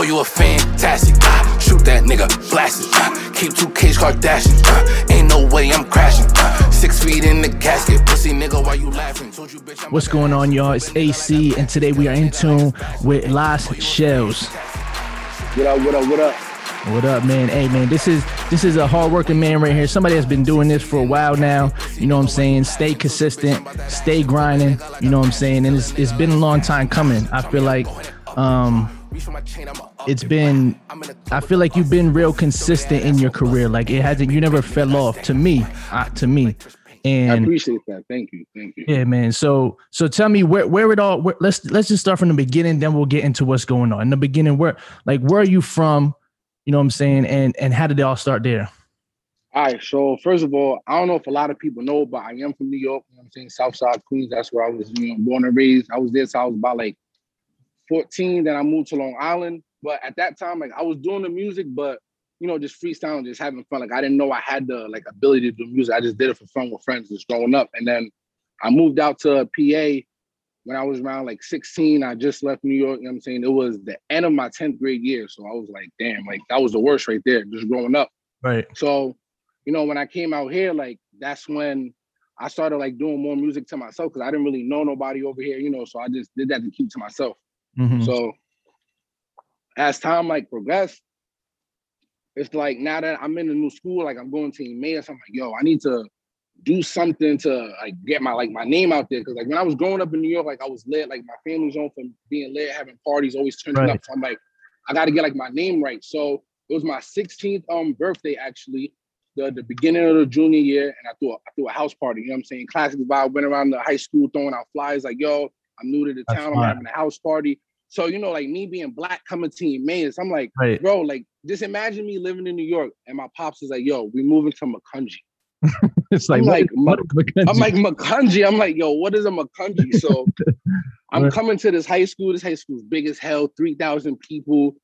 Oh, you a fantastic. Uh, shoot that nigga, blast it. Uh, keep two K's Kardashian. Uh, ain't no way I'm crashing. Uh, six feet in the casket. Pussy nigga, why you laughing? Told you, bitch, I'm What's going on, y'all? It's AC, and today we are in tune with Las Shells. What up, what up, what up? What up, man? Hey, man, this is this is a hardworking man right here. Somebody that's been doing this for a while now. You know what I'm saying? Stay consistent, stay grinding. You know what I'm saying? And it's it's been a long time coming. I feel like um it's been I feel like you've been real consistent in your career. Like it hasn't you never fell off to me. Uh, to me. And I appreciate that. Thank you, thank you. yeah, man. So so tell me where where it all where, let's let's just start from the beginning, then we'll get into what's going on. In the beginning, where like where are you from? You know what I'm saying? And and how did it all start there? All right, so first of all, I don't know if a lot of people know, but I am from New York. You know what I'm saying? Southside Queens. That's where I was, you know, born and raised. I was there, so I was about like 14. Then I moved to Long Island. But at that time, like I was doing the music, but you know, just freestyling, just having fun. Like I didn't know I had the like ability to do music. I just did it for fun with friends, just growing up. And then I moved out to PA when I was around like 16. I just left New York. You know what I'm saying? It was the end of my 10th grade year. So I was like, damn, like that was the worst right there, just growing up. Right. So, you know, when I came out here, like that's when I started like doing more music to myself because I didn't really know nobody over here, you know. So I just did that to keep to myself. Mhm. So as time like progressed, it's like now that I'm in a new school, like I'm going to Emmaus, I'm like, yo, I need to do something to like get my like my name out there. Cause like when I was growing up in New York, like I was lit, like my family's on from being lit, having parties, always turning Right. up. So I'm like, I gotta get like my name right. So it was my 16th um birthday actually, the, the beginning of the junior year, and I threw a, I threw a house party. You know what I'm saying? Classic vibe. Went around the high school throwing out flyers like, "Yo, I'm new to the That's town. fire. I'm having a house party." So you know, like me being black coming to Emmaus, I'm like, Right. bro, like just imagine me living in New York, and my pops is like, "Yo, we moving to Macungie." It's like, I'm like, is- what is Mackenzie? I'm like Macungie. I'm like, yo, what is a Macungie? So I'm coming to this high school. This high school's big as hell, 3,000 people.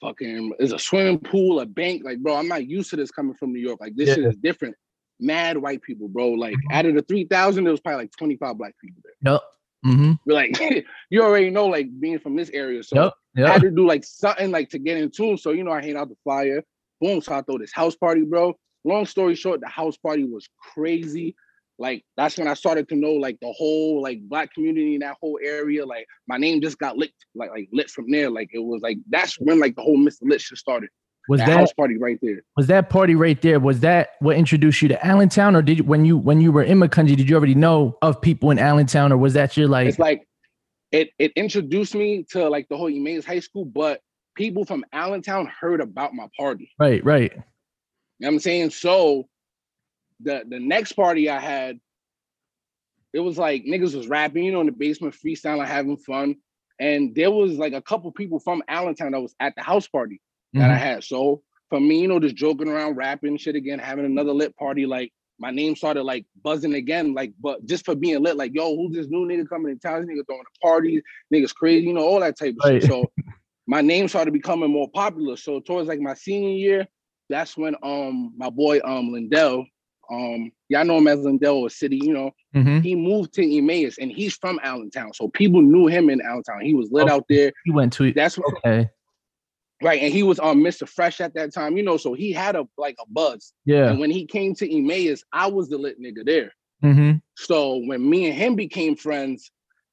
Fucking, there's a swimming pool, a bank. Like, bro, I'm not used to this coming from New York. Like, this shit is different. Mad white people, bro. Like, uh-huh. out of the 3,000, there was probably like 25 black people there. Yep. Mm-hmm. But like, you already know, like, being from this area. So Yep. I had to do like something like to get in tune. So, you know, I hang out the flyer. Boom. So I throw this house party, bro. Long story short, the house party was crazy. Like that's when I started to know like the whole like black community in that whole area. Like my name just got lit, like like lit from there. Like it was like that's when like the whole Mr. Lit shit started. Was that, that house party right there. was that party right there? Was that what introduced you to Allentown, or did you when you when you were in Macungie, did you already know of people in Allentown, or was that your like? It's like it it introduced me to like the whole Emmaus High School, but people from Allentown heard about my party. Right. Right. You know what I'm saying? So the the next party I had, it was like niggas was rapping, you know, in the basement, freestyling, having fun. And there was like a couple people from Allentown that was at the house party that I Mhm. had. So for me, you know, just joking around, rapping shit again, having another lit party, like my name started like buzzing again, like, but just for being lit, like, yo, who's this new nigga coming in town? This nigga throwing a party, niggas crazy, you know, all that type of Right. shit. So my name started becoming more popular. So towards like my senior year, that's when um my boy um Lindell, um, y'all know him as Lindell or City, you know, Mhm. he moved to Emmaus and he's from Allentown. So people knew him in Allentown. He was lit Okay. out there. He went to it. That's what okay. Right. And he was on Mr. Fresh at that time, you know, so he had a like a buzz. Yeah. And when he came to Emmaus, I was the lit nigga there. Mm-hmm. So when me and him became friends,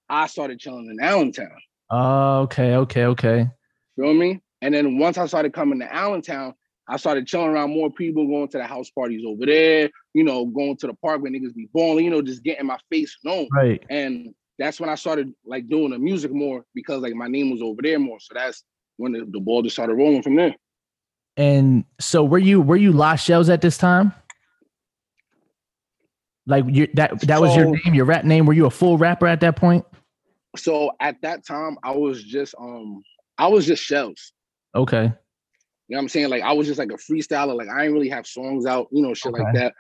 I started chilling in Allentown. Oh, okay. Okay. Okay. Feel me? And then once I started coming to Allentown, I started chilling around more people, going to the house parties over there, you know, going to the park where niggas be balling, you know, just getting my face known. Right. And that's when I started like doing the music more because like my name was over there more. So that's when the, the ball just started rolling from there. And so were you were you Lost Shells at this time? Like you that that was your name, your rap name. Were you a full rapper at that point? So at that time, I was just um I was just shells. Okay. You know what I'm saying? Like I was just like a freestyler. Like I didn't really have songs out, you know, shit like that.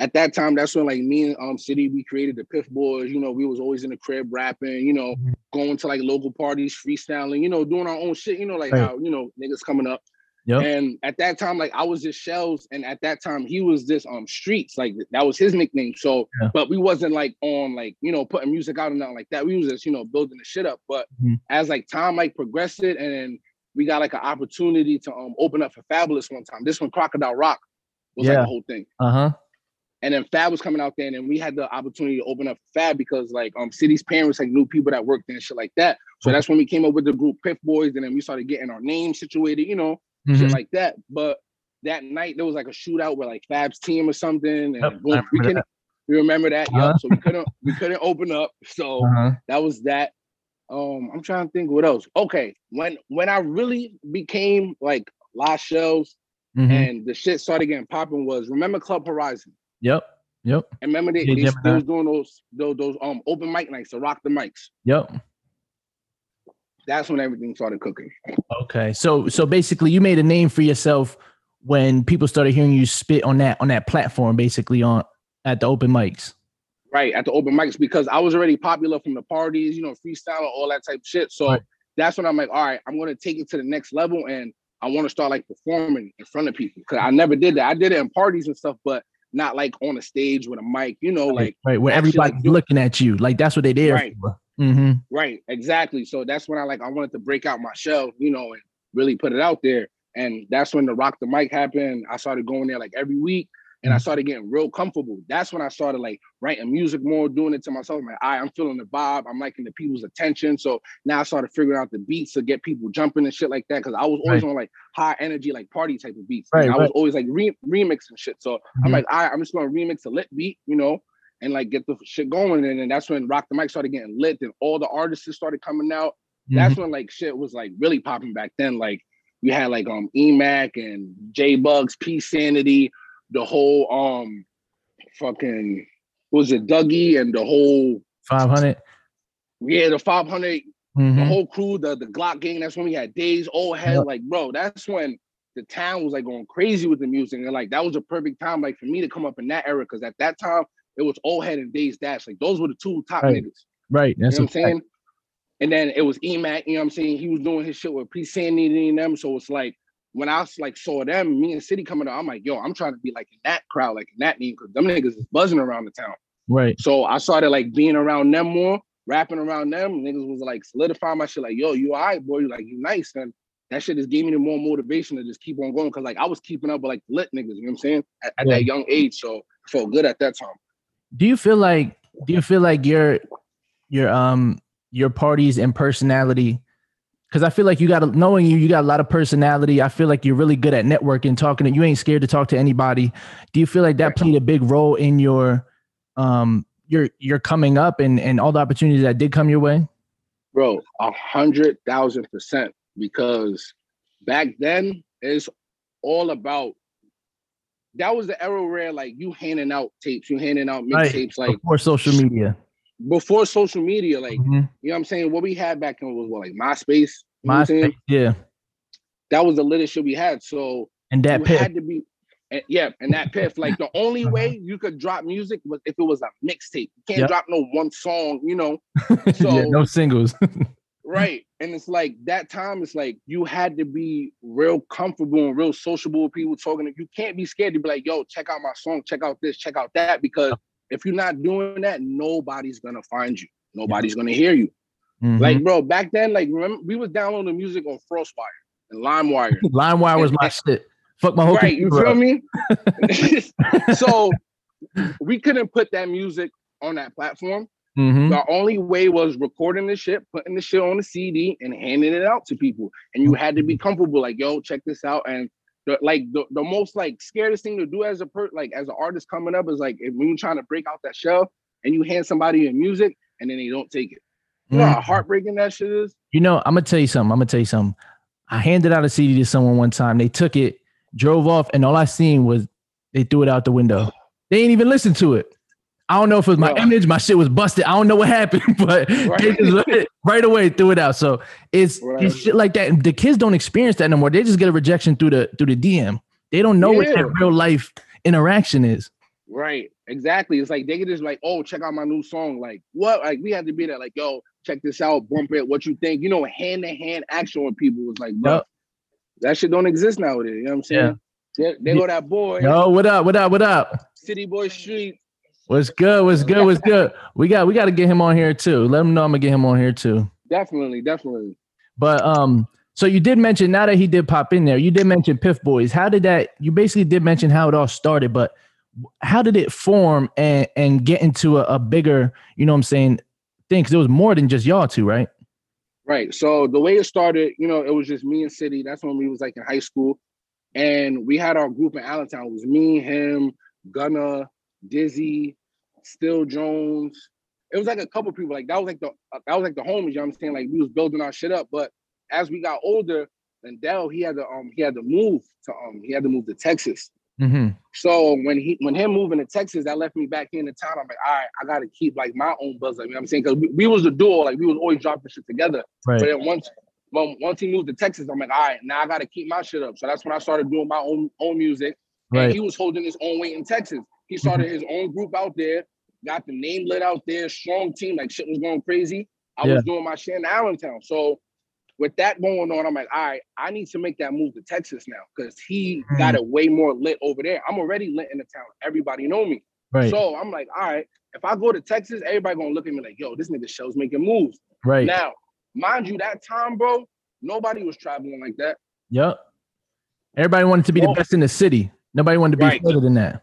At that time, that's when like me and um City, we created the Piff Boys. You know, we was always in the crib rapping. You know, Mhm. going to like local parties, freestyling. You know, doing our own shit. You know, like Right. how you know niggas coming up. Yep. And at that time, like I was just shells, and at that time he was just um streets. Like that was his nickname. So, Yeah. but we wasn't like on like you know putting music out and nothing like that. We was just you know building the shit up. But Mhm. as like time like progressed it, and then we got like an opportunity to um open up for Fabolous one time. This one Crocodile Rock was like the whole thing. Uh huh. And then Fab was coming out there, and then we had the opportunity to open up Fab because like um City's parents like knew people that worked there and shit like that. So that's when we came up with the group Piff Boys, and then we started getting our name situated, you know, Mm-hmm. shit like that. But that night there was like a shootout with like Fab's team or something, and Yep, boom, we remember couldn't. We remember that, Uh-huh. yeah. So we couldn't we couldn't open up. So Uh-huh. that was that. Um, I'm trying to think what else. Okay, when when I really became like last shows Mhm. and the shit started getting popping was remember Club Horizon. Yep. Yep. And remember they, they, they was doing those, those those um open mic nights to rock the mics. Yep. That's when everything started cooking. Okay. So so basically you made a name for yourself when people started hearing you spit on that on that platform basically on at the open mics. Right at the open mics because I was already popular from the parties, you know, freestyle all that type of shit. So Right. that's when I'm like, all right, I'm gonna take it to the next level and I want to start like performing in front of people because I never did that. I did it in parties and stuff, but not like on a stage with a mic, you know, like right where actually, like, everybody's looking at you. Like that's what they did. Right. for. Mm-hmm. Right, exactly. So that's when I like I wanted to break out my shell, you know, and really put it out there. And that's when the rock the mic happened. I started going there like every week and I started getting real comfortable. That's when I started like writing music more, doing it to myself. I'm Like, I, I'm feeling the vibe. I'm liking the people's attention. So now I started figuring out the beats to get people jumping and shit like that. Cause I was always on like high energy, like party type of beats. Right, I was right. always like re- remixing shit. So I'm Mhm. like, all right, I'm just gonna remix a lit beat, you know, and like get the shit going. And then that's when Rock the Mic started getting lit and all the artists started coming out. That's Mm-hmm. when like shit was like really popping back then. Like you had like um Emac and J Bugs, P Sanity, the whole um fucking was it Dougie and the whole Five hundred. yeah the 500 the Mhm. whole crew the the Glock gang. That's when we had days old head Yeah. like bro. That's when the town was like going crazy with the music and like that was a perfect time like for me to come up in that era because at that time it was old head and Days Dash like those were the two top Right. niggas. Right. You That's know what I'm saying? And then it was EMAC, you know what I'm saying? He was doing his shit with P Sanity and them. So it's like when I like saw them, me and City coming out, I'm like, yo, I'm trying to be like in that crowd, like in that name, because them niggas is buzzing around the town. Right. So I started like being around them more, rapping around them. Niggas was like solidifying my shit, like, yo, you all right, boy, you like you nice. And that shit just gave me the more motivation to just keep on going. Cause like I was keeping up with like lit niggas, you know what I'm saying? At, at Yeah. that young age. So I felt good at that time. Do you feel like do you feel like your your um your parties and personality because I feel like you got a- knowing you, you got a lot of personality. I feel like you're really good at networking, talking to you ain't scared to talk to anybody. Do you feel like that played a big role in your um your your coming up and and all the opportunities that did come your way? bro, a hundred thousand percent. Because back then it's all about that was the era where like you handing out tapes, you handing out Right. mixtapes, like Before social media. Before social media, like Mhm. you know what I'm saying. What we had back then was what like MySpace. You know what I'm MySpace, yeah. That was the latest shit we had. So And that pit. had to be and, yeah, and that piff. Like the only Uh-huh. way you could drop music was if it was a mixtape. You can't Yep. drop no one song, you know. yeah, no singles. Right. And it's like that time, it's like you had to be real comfortable and real sociable with people talking. You can't be scared to be like, yo, check out my song, check out this, check out that. Because if you're not doing that, nobody's gonna find you. Nobody's gonna hear you. Mhm. Like, bro, back then, like remember we was downloading music on Frostwire and LimeWire. LimeWire was my shit. Fuck my whole right, you feel up. me? so we couldn't put that music on that platform. Mhm. The only way was recording the shit, putting the shit on the CD, and handing it out to people. And you had to be comfortable, like, yo, check this out. And the, like the, the most like scariest thing to do as a per like as an artist coming up is like if when you're trying to break out that shell and you hand somebody your music and then they don't take it. You know how Mhm. heartbreaking that shit is? You know, I'm gonna tell you something. I'm gonna tell you something. I handed out a CD to someone one time. They took it, drove off, and all I seen was they threw it out the window. They ain't even listen to it. I don't know if it was my Bro. image, my shit was busted. I don't know what happened, but they Right. right away threw it out. So it's Right. it's shit like that. And the kids don't experience that no more. They just get a rejection through the through the DM. They don't know what that real life interaction is. Right. Exactly. It's like they could just like, oh, check out my new song. Like, what? Like, we have to be there, like, yo, check this out, bump it, what you think? You know, hand to hand action with people was like, bro, Yup. that shit don't exist nowadays. You know what I'm saying? There, there go that boy, Yo, what up? What up? What up? City Boy Street. What's good? What's good? What's good? We got we got to get him on here too. Let him know I'm gonna get him on here too. Definitely, definitely. But um, So you did mention now that he did pop in there, you did mention Piff Boys. How did that? You basically did mention how it all started, but how did it form and and get into a, a bigger, you know, what I'm saying, thing? Because it was more than just y'all two, right? Right. So the way it started, you know, it was just me and City. That's when we was like in high school, and we had our group in Allentown. It was me, him, Gunna, Dizzy, Still Jones. It was like a couple people. Like that was like the that was like the homies. You know what I'm saying? Like we was building our shit up. But as we got older, then Dell he had to um he had to move to um he had to move to Texas. Mm-hmm. So when he when him moving to Texas, that left me back here in the town. I'm like, all right, I gotta keep like my own buzz. Like, you know what I'm saying? Because we, we, was the duo, like we was always dropping shit together. Right. But then once well, once he moved to Texas, I'm like, all right, now I gotta keep my shit up. So that's when I started doing my own own music. Right. And he was holding his own weight in Texas. He started his own group out there, got the name lit out there, strong team, like shit was going crazy. I Yeah. was doing my shit in Allentown. So with that going on, I'm like, all right, I need to make that move to Texas now because he Mm. got it way more lit over there. I'm already lit in the town. Everybody know me. Right. So I'm like, all right, if I go to Texas, everybody gonna look at me like, yo, this nigga show's making moves. right. Now, mind you, that time, bro, nobody was traveling like that. Yep. Everybody wanted to be the Oh. best in the city. Nobody wanted to be Right. further than that.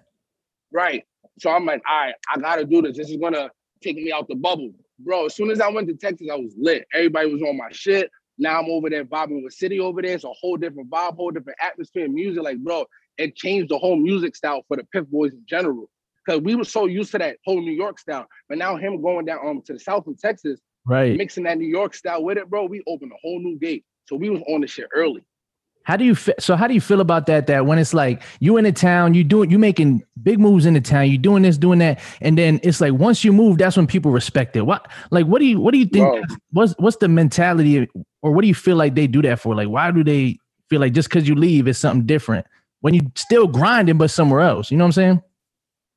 Right. So I'm like, all right, I gotta do this. This is gonna take me out the bubble. Bro, as soon as I went to Texas, I was lit. Everybody was on my shit. Now I'm over there vibing with City over there. It's a whole different vibe, whole different atmosphere, music. Like, bro, it changed the whole music style for the Piff Boys in general. Cause we were so used to that whole New York style. But now him going down um to the south of Texas, Right. mixing that New York style with it, bro, we opened a whole new gate. So we was on the shit early. How do you feel? So how do you feel about that? That when it's like you in the town, you doing you making big moves in the town, you doing this, doing that, and then it's like once you move, that's when people respect it. What like what do you what do you think? What's what's the mentality, or what do you feel like they do that for? Like why do they feel like just because you leave is something different when you still grinding but somewhere else? You know what I'm saying?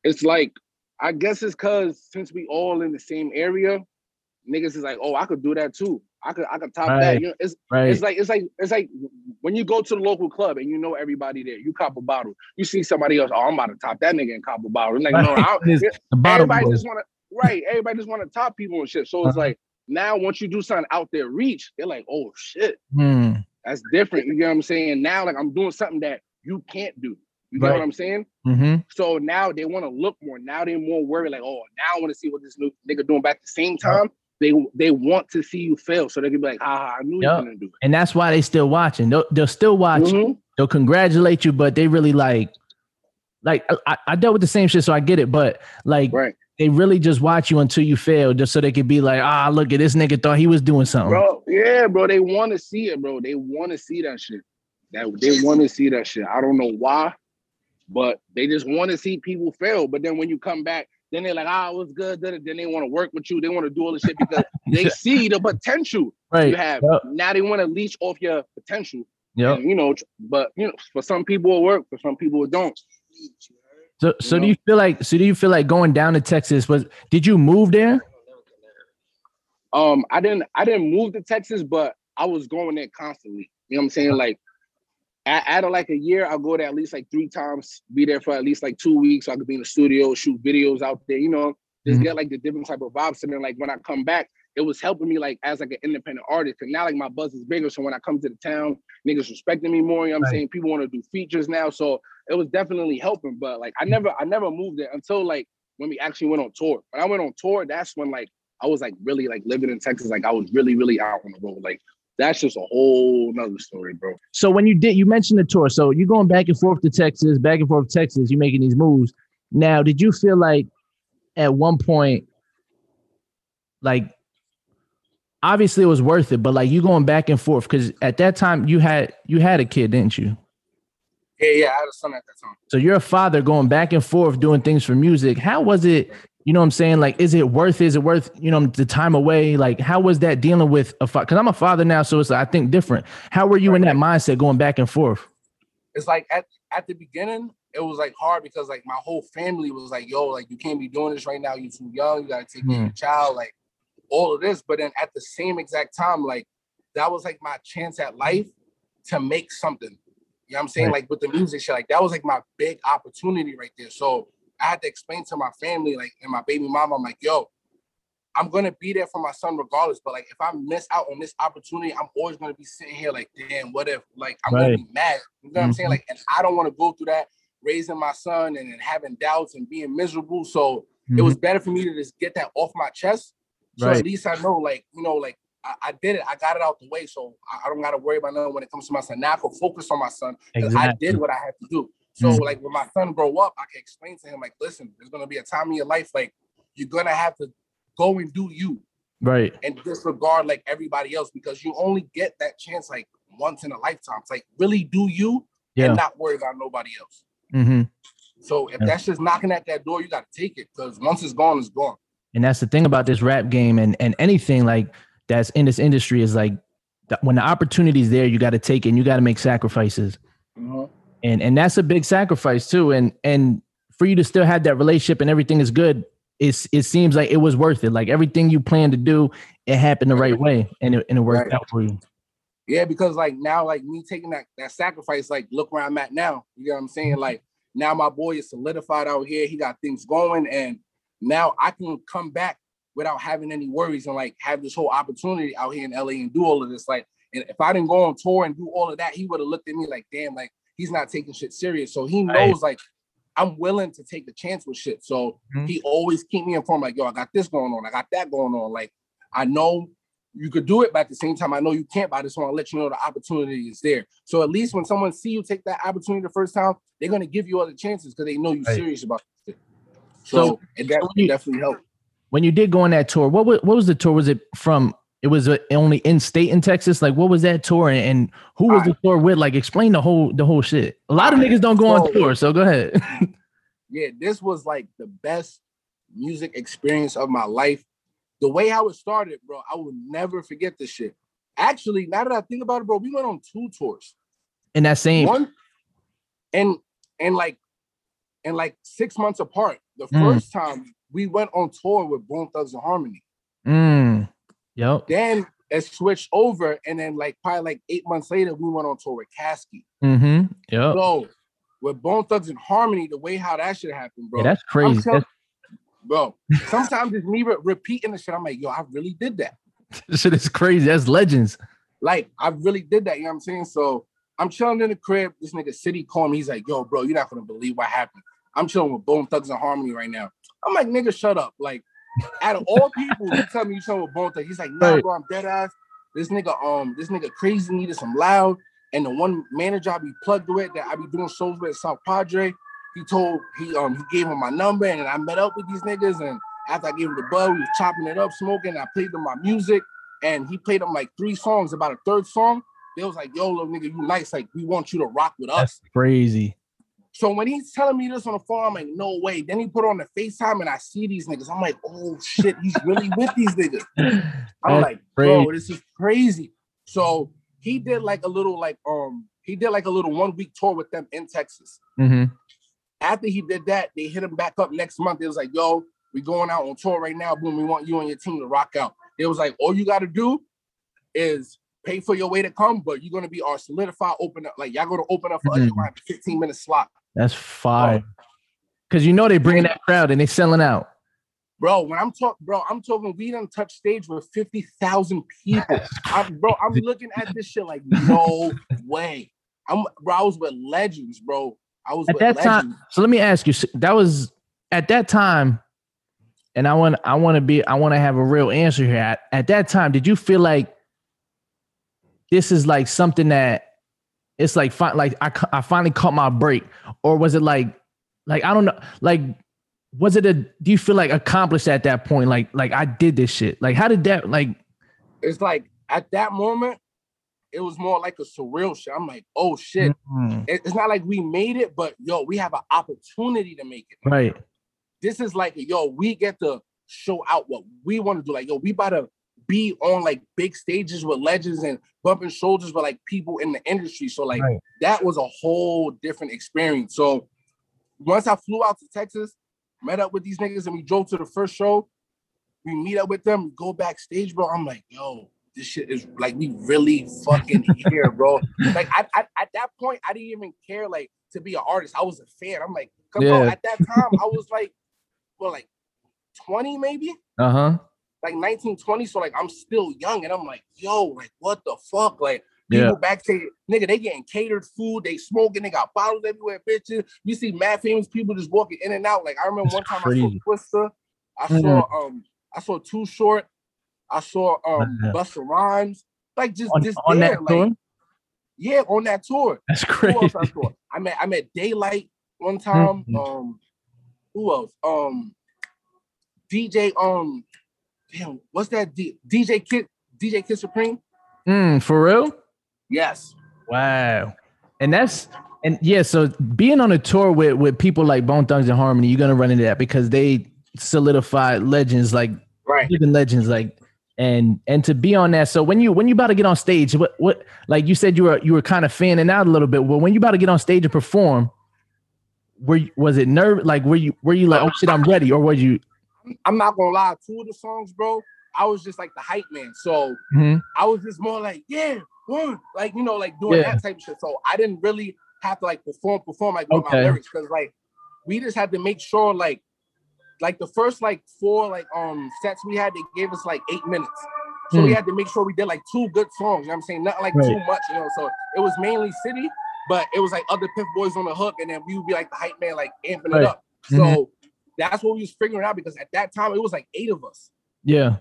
it's like I guess it's cause since we all in the same area, niggas is like, oh, I could do that too. I could I could top Right. that. You know, it's Right. it's like it's like it's like when you go to the local club and you know everybody there, you cop a bottle. You see somebody else, oh, I'm about to top that nigga and cop a bottle. It's like, no, I don't, It's the bottom everybody just want to right. Everybody just want to top people and shit. So it's Uh-huh. like now once you do something out there, reach, they're like, oh shit, Hmm. that's different. You get what I'm saying? Now like I'm doing something that you can't do. You get Right. what I'm saying? Mhm. So now they want to look more. Now they're more worried, like, oh, now I want to see what this new nigga doing. At the same time, they they want to see you fail, so they can be like, ha, ha I knew Yup. you gonna do it. And that's why they still watching. They'll, they'll still watch. Mhm. They'll congratulate you, but they really like, like I, I dealt with the same shit, so I get it. But like, Right, they really just watch you until you fail, just so they could be like, ah, look at this nigga thought he was doing something. bro. Yeah, bro. They want to see it, bro. They want to see that shit. That they want to see that shit. I don't know why, but they just want to see people fail. But then when you come back, then they're like, ah, what's good? Then they want to work with you. They want to do all this shit because they see the potential right? you have. Yep. Now they want to leech off your potential. Yeah, you know, but you know, for some people it work, for some people it don't. So, so you do know? you feel like? So do you feel like going down to Texas? Was did you move there? Um, I didn't I didn't move to Texas, but I was going there constantly. You know what I'm saying? Like a- out of like a year, I'll go there at least like three times, be there for at least like two weeks. So I could be in the studio, shoot videos out there, you know, just Mhm. get like the different type of vibes. And then like when I come back, it was helping me like as like an independent artist. Cause now like my buzz is bigger. So when I come to the town, niggas respecting me more. You know what I'm Right. saying? People want to do features now. So it was definitely helping. But like I never I never moved it until like when we actually went on tour. When I went on tour, that's when like I was like really like living in Texas. Like I was really, really out on the road. Like that's just a whole nother story, bro. So when you did, you mentioned the tour. So you're going back and forth to Texas, back and forth to Texas. You're making these moves. Now, did you feel like at one point, like obviously it was worth it, but like you going back and forth because at that time you had you had a kid, didn't you? Yeah, yeah, I had a son at that time. So you're a father going back and forth doing things for music. How was it? You know what I'm saying? Like, is it worth? Is it worth? You know, the time away. Like, how was that dealing with a father? Because I'm a father now, so it's I think different. How were you in that mindset going back and forth? It's like at, at the beginning, it was like hard because like my whole family was like, yo, like you can't be doing this right now. You're too young. You gotta take care of your mm. child, like all of this. But then at the same exact time, like that was like my chance at life to make something. You know what I'm saying? Right. Like with the music shit, like that was like my big opportunity right there. So I had to explain to my family, like and my baby mama, I'm like, yo, I'm gonna be there for my son regardless. But like if I miss out on this opportunity, I'm always gonna be sitting here like, damn, what if like I'm gonna be mad. You know what I'm saying? Mhm. Like, and I don't want to go through that raising my son and having doubts and being miserable. So it was better for me to just get that off my chest. So Right. at least I know, like, you know, like I, I did it. I got it out the way. So I, I don't gotta worry about nothing when it comes to my son. Now I can focus on my son son. 'cause I Exactly. did what I had to do. So Mhm. like when my son grow up, I can explain to him, like, listen, there's gonna be a time in your life, like you're gonna have to go and do you Right. and disregard like everybody else because you only get that chance like once in a lifetime. It's like really do you Yeah. and not worry about nobody else. hmm So if Yeah. that's just knocking at that door, you gotta take it because once it's gone, it's gone. And that's the thing about this rap game and and anything like that's in this industry is like when the opportunity's there, you got to take it and you got to make sacrifices. And and that's a big sacrifice too. And and for you to still have that relationship and everything is good, it's it seems like it was worth it. Like everything you planned to do, it happened the right way and it, and it worked Right. out for you. Yeah, because like now, like me taking that that sacrifice, like look where I'm at now. You know what I'm saying? Like now my boy is solidified out here. He got things going, and now I can come back without having any worries and like have this whole opportunity out here in LA and do all of this. Like, and if I didn't go on tour and do all of that, he would have looked at me like, damn, like he's not taking shit serious. So he Right. knows like I'm willing to take the chance with shit. So Mhm. he always keep me informed, like, yo, I got this going on, I got that going on. Like, I know you could do it, but at the same time, I know you can't. But I just want to let you know the opportunity is there. So at least when someone see you take that opportunity the first time, they're gonna give you other chances because they know you're Right. serious about it. So- So, it that so you- definitely helped. When you did go on that tour, what was, what was the tour? Was it from? It was uh, only in state in Texas. Like, what was that tour, and, and who was the tour with? Like, explain the whole the whole shit. A lot of Alright, niggas don't go on tour, so go ahead. Yeah, this was like the best music experience of my life. The way how it started, bro, I will never forget this shit. Actually, now that I think about it, bro, we went on two tours. in that same, one and and like and like six months apart. The Mm. first time we went on tour with Bone Thugs-n-Harmony. mm, yep, Then it switched over, and then like probably like eight months later, we went on tour with Caskey. mm-hmm, yep. So with Bone Thugs-n-Harmony, the way how that should happen, bro. Yeah, that's crazy. tell- That's- bro. Sometimes it's me re- repeating the shit. I'm like, yo, I really did that. This shit is crazy. That's legends. Like, I really did that. You know what I'm saying? So I'm chilling in the crib. This nigga City called me. He's like, yo, bro, you're not gonna believe what happened. I'm chilling with Bone Thugs-n-Harmony right now. I'm like, nigga, shut up. Like, out of all people, you tell me you chilling with Thugs. He's like, nah, bro, I'm dead ass. This nigga, um, this nigga Krayzie needed some loud. And the one manager I be plugged with that I be doing shows with at South Padre, he told he um he gave him my number and I met up with these niggas. And after I gave him the bud, we was chopping it up, smoking. I played them my music, and he played them like three songs. About a third song, they was like, "Yo, little nigga, you nice. Like we want you to rock with us." That's crazy. So when he's telling me this on the phone, I'm like, no way. Then he put on the FaceTime and I see these niggas. I'm like, oh shit, he's really with these niggas. I'm That's like, bro, crazy. this is crazy. So he did like a little like um he did like a little one week tour with them in Texas. hmm After he did that, they hit him back up next month. It was like, yo, we going out on tour right now. Boom, we want you and your team to rock out. It was like, all you got to do is pay for your way to come, but you're gonna be our solidified open up. Like y'all gonna open up for us. Mhm. Have a 15 minute slot. That's fire. Cause you know they bringing that crowd and they selling out. Bro, when I'm talking, bro, I'm talking. We done touch stage with fifty thousand people. I'm, bro, I'm looking at this shit like no way. I'm, bro, I was with legends, bro. I was At with that legends. time, so let me ask you. That was at that time, and I want I want to be I want to have a real answer here. At, at that time, did you feel like this is like something that it's like fi- like I I finally caught my break, or was it like like I don't know like was it a do you feel like accomplished at that point like like I did this shit like how did that like It's like at that moment, it was more like a surreal shit. I'm like, oh shit. Mm, It- It's not like we made it, but yo, we have an opportunity to make it. right This is like, yo, we get to show out what we want to do. Like, yo, we about to be on like big stages with legends and bumping shoulders with like people in the industry. So like Right. that was a whole different experience. So once I flew out to Texas, met up with these niggas, and we drove to the first show. We meet up with them, go backstage, bro. I'm like, yo, this shit is like we really fucking here, bro. Like I, I, at that point, I didn't even care like to be an artist. I was a fan. I'm like, bro, Yeah. at that time, I was like, well, like 20 maybe. uh huh like 1920, so like I'm still young, and I'm like, yo, like what the fuck, like. People Yeah. backstage, nigga, they getting catered food, they smoking, they got bottles everywhere, bitches. You see mad famous people just walking in and out. Like I remember That's one time I saw Twista, I saw um, I saw Too Short, I saw um Wow. Busta Rhymes, like just on, just on there, that like, tour. yeah, on that tour. That's crazy. I saw? I met I met Daylight one time. Mhm. Um, who else? Um, DJ. Um, damn, what's that? D- DJ Kid. DJ Kid Supreme. Mm, for real? Yes. Wow. And that's and yeah, so being on a tour with with people like Bone Thugs-n-Harmony, you're gonna run into that because they solidified legends like Right. living legends like and and to be on that so when you when you about to get on stage what what like you said you were you were kind of fanning out a little bit well when you about to get on stage and perform were you, was it nerve like were you were you like oh shit i'm ready or were you I'm not gonna lie. Two of the songs, bro. I was just like the hype man. So Mhm. I was just more like, yeah, one, like you know, like doing Yeah. that type of shit. So I didn't really have to like perform, perform like with Okay. my lyrics because like we just had to make sure like like the first like four like um sets we had, they gave us like eight minutes. So we Hmm. had to make sure we did like two good songs. You know what I'm saying? Nothing like Right. too much, you know. So it was mainly city, but it was like other Piff Boys on the hook, and then we would be like the hype man, like amping Right. it up. So Mhm. That's what we was figuring out because at that time it was like eight of us. yeah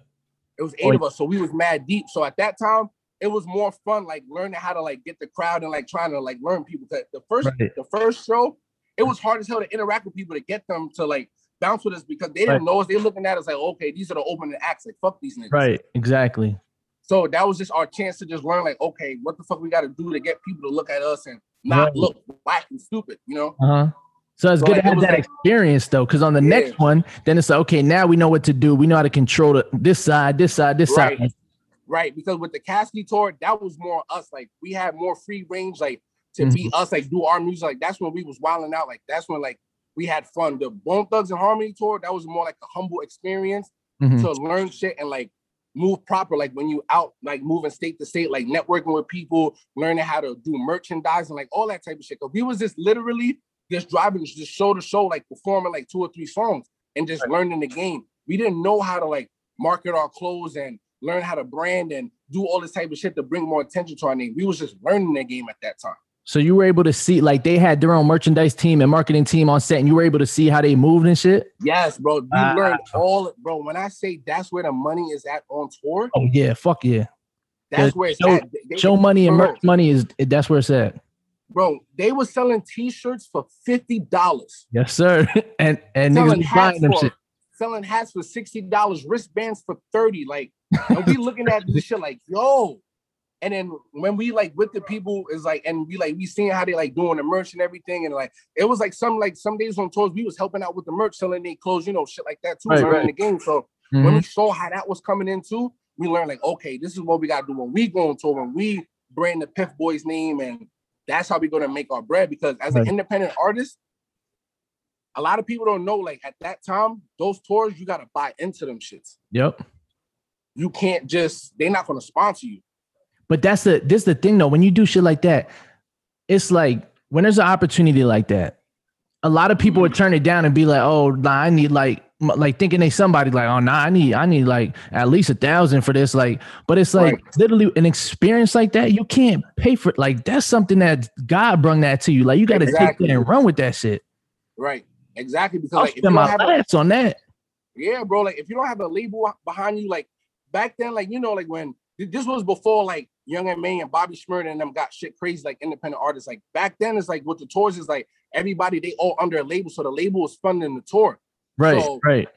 It was eight Or- of us, so we was mad deep. So at that time, it was more fun, like learning how to like get the crowd and like trying to like learn people. 'Cause The first, Right. the first show, it was hard as hell to interact with people to get them to like bounce with us because they didn't Right. know us. They looking at us like, okay, these are the opening acts. Like fuck these niggas. right exactly So that was just our chance to just learn, like, okay, what the fuck we got to do to get people to look at us and not Right. look black and stupid, you know? uh-huh so it's So, good like, to have that like- experience though because on the Yeah. next one then it's like okay now we know what to do we know how to control the, this side this side this Right. side Right. Because with the Cassidy tour, that was more us. Like we had more free range, like to be Mm-hmm. us, like do our music. Like that's when we was wilding out. Like that's when like we had fun. The Bone Thugs-n-Harmony tour, that was more like a humble experience Mhm. to learn shit and like move proper. Like when you out, like moving state to state, like networking with people, learning how to do merchandising, like all that type of shit. Cause we was just literally just driving just show to show, like performing like two or three songs and just learning the game. We didn't know how to like market our clothes and learn how to brand and do all this type of shit to bring more attention to our name. We was just learning the game at that time. So you were able to see like they had their own merchandise team and marketing team on set, and you were able to see how they moved and shit. Yes, bro. We Wow. Ah, learned all, bro. When I say that's where the money is at on tour, Oh yeah, fuck yeah. that's where it's show- at. They- Show money and merch money is that's where it's at. Bro. They were selling T-shirts for fifty dollars, Yes, sir. And and selling hats buying them for shit. selling hats for sixty dollars, wristbands for thirty. Like, and we looking at this shit like, yo. And then when we like with the people is like, and we like we seeing how they like doing the merch and everything, and like it was like some like some days on tours we was helping out with the merch, selling their clothes, you know, shit like that too, Right, learning right. the game. So when Mhm. we saw how that was coming into, we learned like, okay, this is what we gotta do when we go on tour, when we brand the Piff Boys name, and that's how we're gonna make our bread. Because as Right. an independent artist, a lot of people don't know, like at that time, those tours, you gotta buy into them shits. Yep. You can't just, they're not gonna sponsor you. But that's the this the thing though. When you do shit like that, it's like when there's an opportunity like that, a lot of people mm-hmm. would turn it down and be like, "Oh, nah, I need like like thinking they somebody like, oh, nah, I need I need like at least a thousand for this." Like, but it's like Right. literally an experience like that. You can't pay for it. Like that's something that God brung that to you. Like you got to Exactly. take that and run with that shit. Right. Exactly. Because I'll like if you spend my have a, last on that. Yeah, bro. Like if you don't have a label behind you, like back then, like you know, like when this was before like Young M.A and Bobby Shmurda and them got shit crazy, like independent artists. Like back then, it's like with the tours is like everybody they all under a label, so the label was funding the tour. Right. So- right.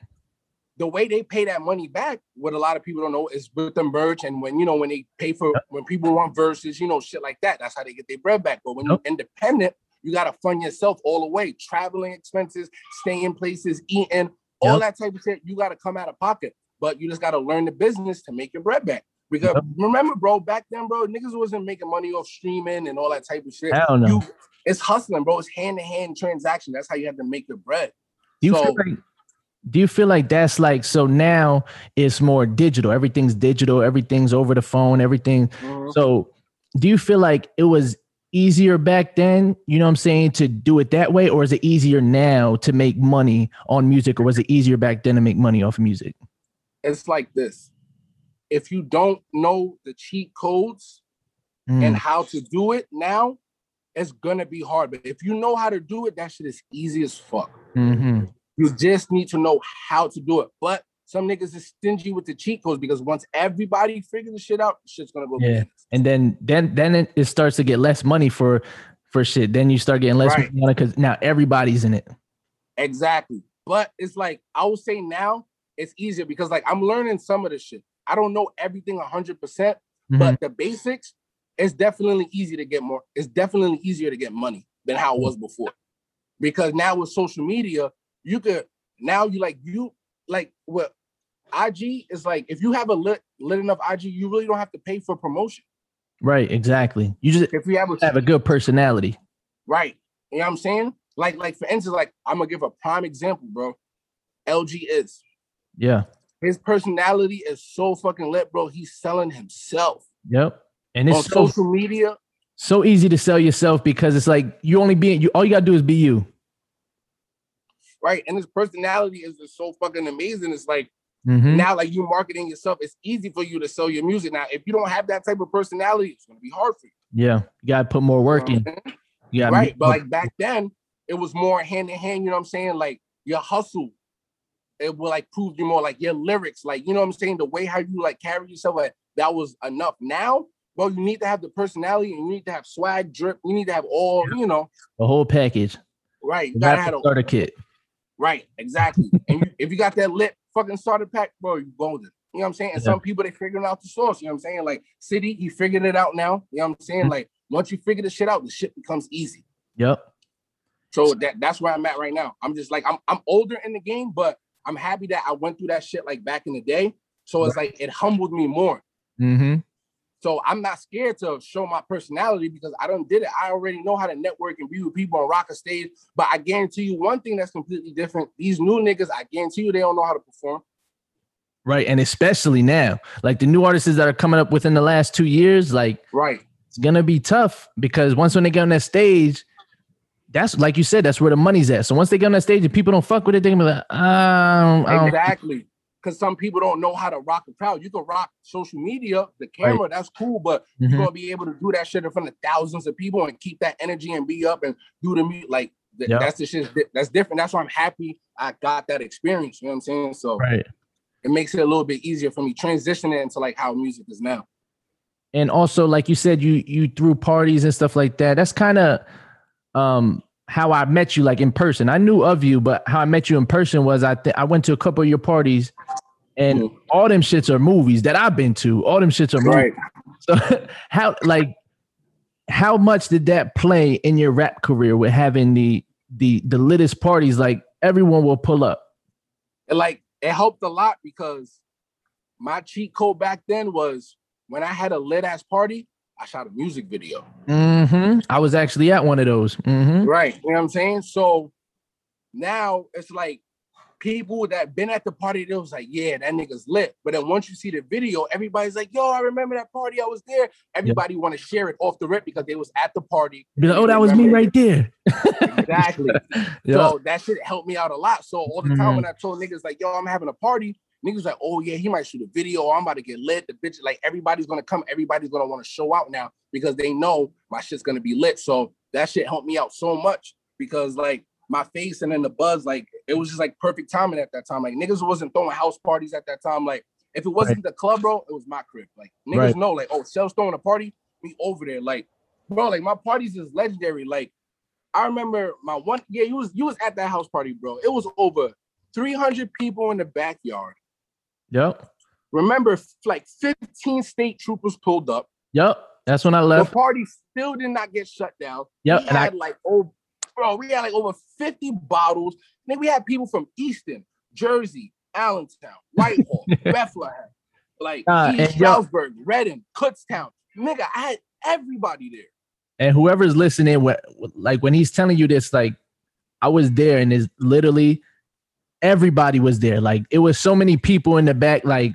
The way they pay that money back, what a lot of people don't know, is with the merch and when you know when they pay for when people want verses, you know, shit like that. That's how they get their bread back. But when Yep. you're independent, you gotta fund yourself all the way, traveling expenses, staying places, eating, all Yep. that type of shit. You gotta come out of pocket, but you just gotta learn the business to make your bread back. Because Yep. remember, bro, back then, bro, niggas wasn't making money off streaming and all that type of shit. You, it's hustling, bro. It's hand to hand transaction. That's how you have to make your bread. Do you So- feel like do you feel like that's like so now it's more digital everything's digital everything's over the phone everything Mhm. so do you feel like it was easier back then you know what i'm saying to do it that way or is it easier now to make money on music or was it easier back then to make money off of music it's like this. If you don't know the cheat codes and Mm, how to do it now, it's gonna be hard. But if you know how to do it, that shit is easy as fuck. mhm. You just need to know how to do it. But some niggas is stingy with the cheat codes because once everybody figures the shit out, shit's gonna go. Yeah. bananas. And then then then it, starts to get less money for for shit. Then you start getting less Right. money because now everybody's in it. Exactly. But it's like I would say now it's easier because like I'm learning some of the shit. I don't know everything 100 percent, Mhm. but the basics it's definitely easy to get more. It's definitely easier to get money than how it was before. Because now with social media, you could now you like you like what IG is like if you have a lit lit enough IG, you really don't have to pay for promotion. Right, exactly. You just If you have a have a good personality. right, you know what I'm saying? Like, like for instance, like I'm gonna give a prime example, bro. LG is Yeah. his personality is so fucking lit, bro. He's selling himself Yep. And on it's so social media. so easy to sell yourself because it's like you only being you all you gotta do is be you. Right? And his personality is just so fucking amazing. It's like Mhm. now, like you marketing yourself, it's easy for you to sell your music. Now, if you don't have that type of personality, it's gonna be hard for you. Yeah. You gotta put more work in. know what I'm saying? You gotta right? But like back then, it was more hand in hand. You know what I'm saying? Like your hustle, it will like prove you more. Like your lyrics, like you know what I'm saying. The way how you like carry yourself, like that was enough. Now, bro, you need to have the personality, and you need to have swag, drip. You need to have all, you know, the whole package. right? You gotta rapper have a starter kit. Right, exactly. and you, if you got that lit fucking starter pack, bro, you golden. You know what I'm saying? And Yeah. some people they figuring out the source. You know what I'm saying? Like City, he figured it out now. You know what I'm saying? Mhm. Like once you figure the shit out, the shit becomes easy. Yep. So that that's where I'm at right now. I'm just like I'm I'm older in the game, but I'm happy that I went through that shit like back in the day. So it's like it humbled me more. Mm-hmm. So I'm not scared to show my personality because I don't did it. I already know how to network and be with people and rock a stage. But I guarantee you one thing that's completely different. These new niggas, I guarantee you they don't know how to perform. Right. And especially now, like the new artists that are coming up within the last two years, like Right. it's gonna be tough because once when they get on that stage, that's like you said, that's where the money's at. So once they get on that stage and people don't fuck with it, they're gonna be like, um, Exactly. Because some people don't know how to rock a crowd. You can rock social media, the camera, that's cool, but Mhm. you're gonna be able to do that shit in front of thousands of people and keep that energy and be up and do the music. Like th- Yeah. that's the shit that's different. That's why I'm happy I got that experience. You know what I'm saying? So right. it makes it a little bit easier for me transitioning into like how music is now. and also like you said you you threw parties and stuff like that that's kind of um how i met you like in person. I knew of you but how i met you in person was i th- i went to a couple of your parties and Mhm. all them shits are movies that i've been to. All them shits are movies. So how like how much did that play in your rap career with having the the the littest parties? Like everyone will pull up. And like it helped a lot because my cheat code back then was when I had a lit ass party, I shot a music video. hmm i was actually at one of those hmm Right. You know what I'm saying? So now it's like people that been at the party, they was like, yeah, that nigga's lit. But then once you see the video, everybody's like, yo, I remember that party. I was there. Everybody want to share it off the rip because they was at the party. Be like, oh that was me right there Exactly. yeah So that shit helped me out a lot. So all the time Mhm. when I told niggas like, yo, I'm having a party, niggas like, oh yeah, he might shoot a video. I'm about to get lit. The bitch, like everybody's gonna come. Everybody's gonna want to show out now because they know my shit's gonna be lit. So that shit helped me out so much because like my face and then the buzz, like it was just like perfect timing at that time. Like niggas wasn't throwing house parties at that time. Like if it wasn't the club, bro, it was my crib. Like niggas Right. know, like, oh, Shell's throwing a party, we over there. Like, bro, like my parties is legendary. Like I remember my one, yeah, you was you was at that house party, bro. It was over 300 people in the backyard. Yep Remember, like 15 state troopers pulled up. Yep, that's when I left. The party still did not get shut down. Yep, we and I- like oh, bro, we had like over 50 bottles. Then we had people from Easton, Jersey, Allentown, Whitehall, Bethlehem, like Nah, East and yo- Stroudsburg, Reading, Kutztown. Nigga, I had everybody there. And whoever's listening, what like when he's telling you this, like I was there, and it's literally everybody was there. Like it was so many people in the back, like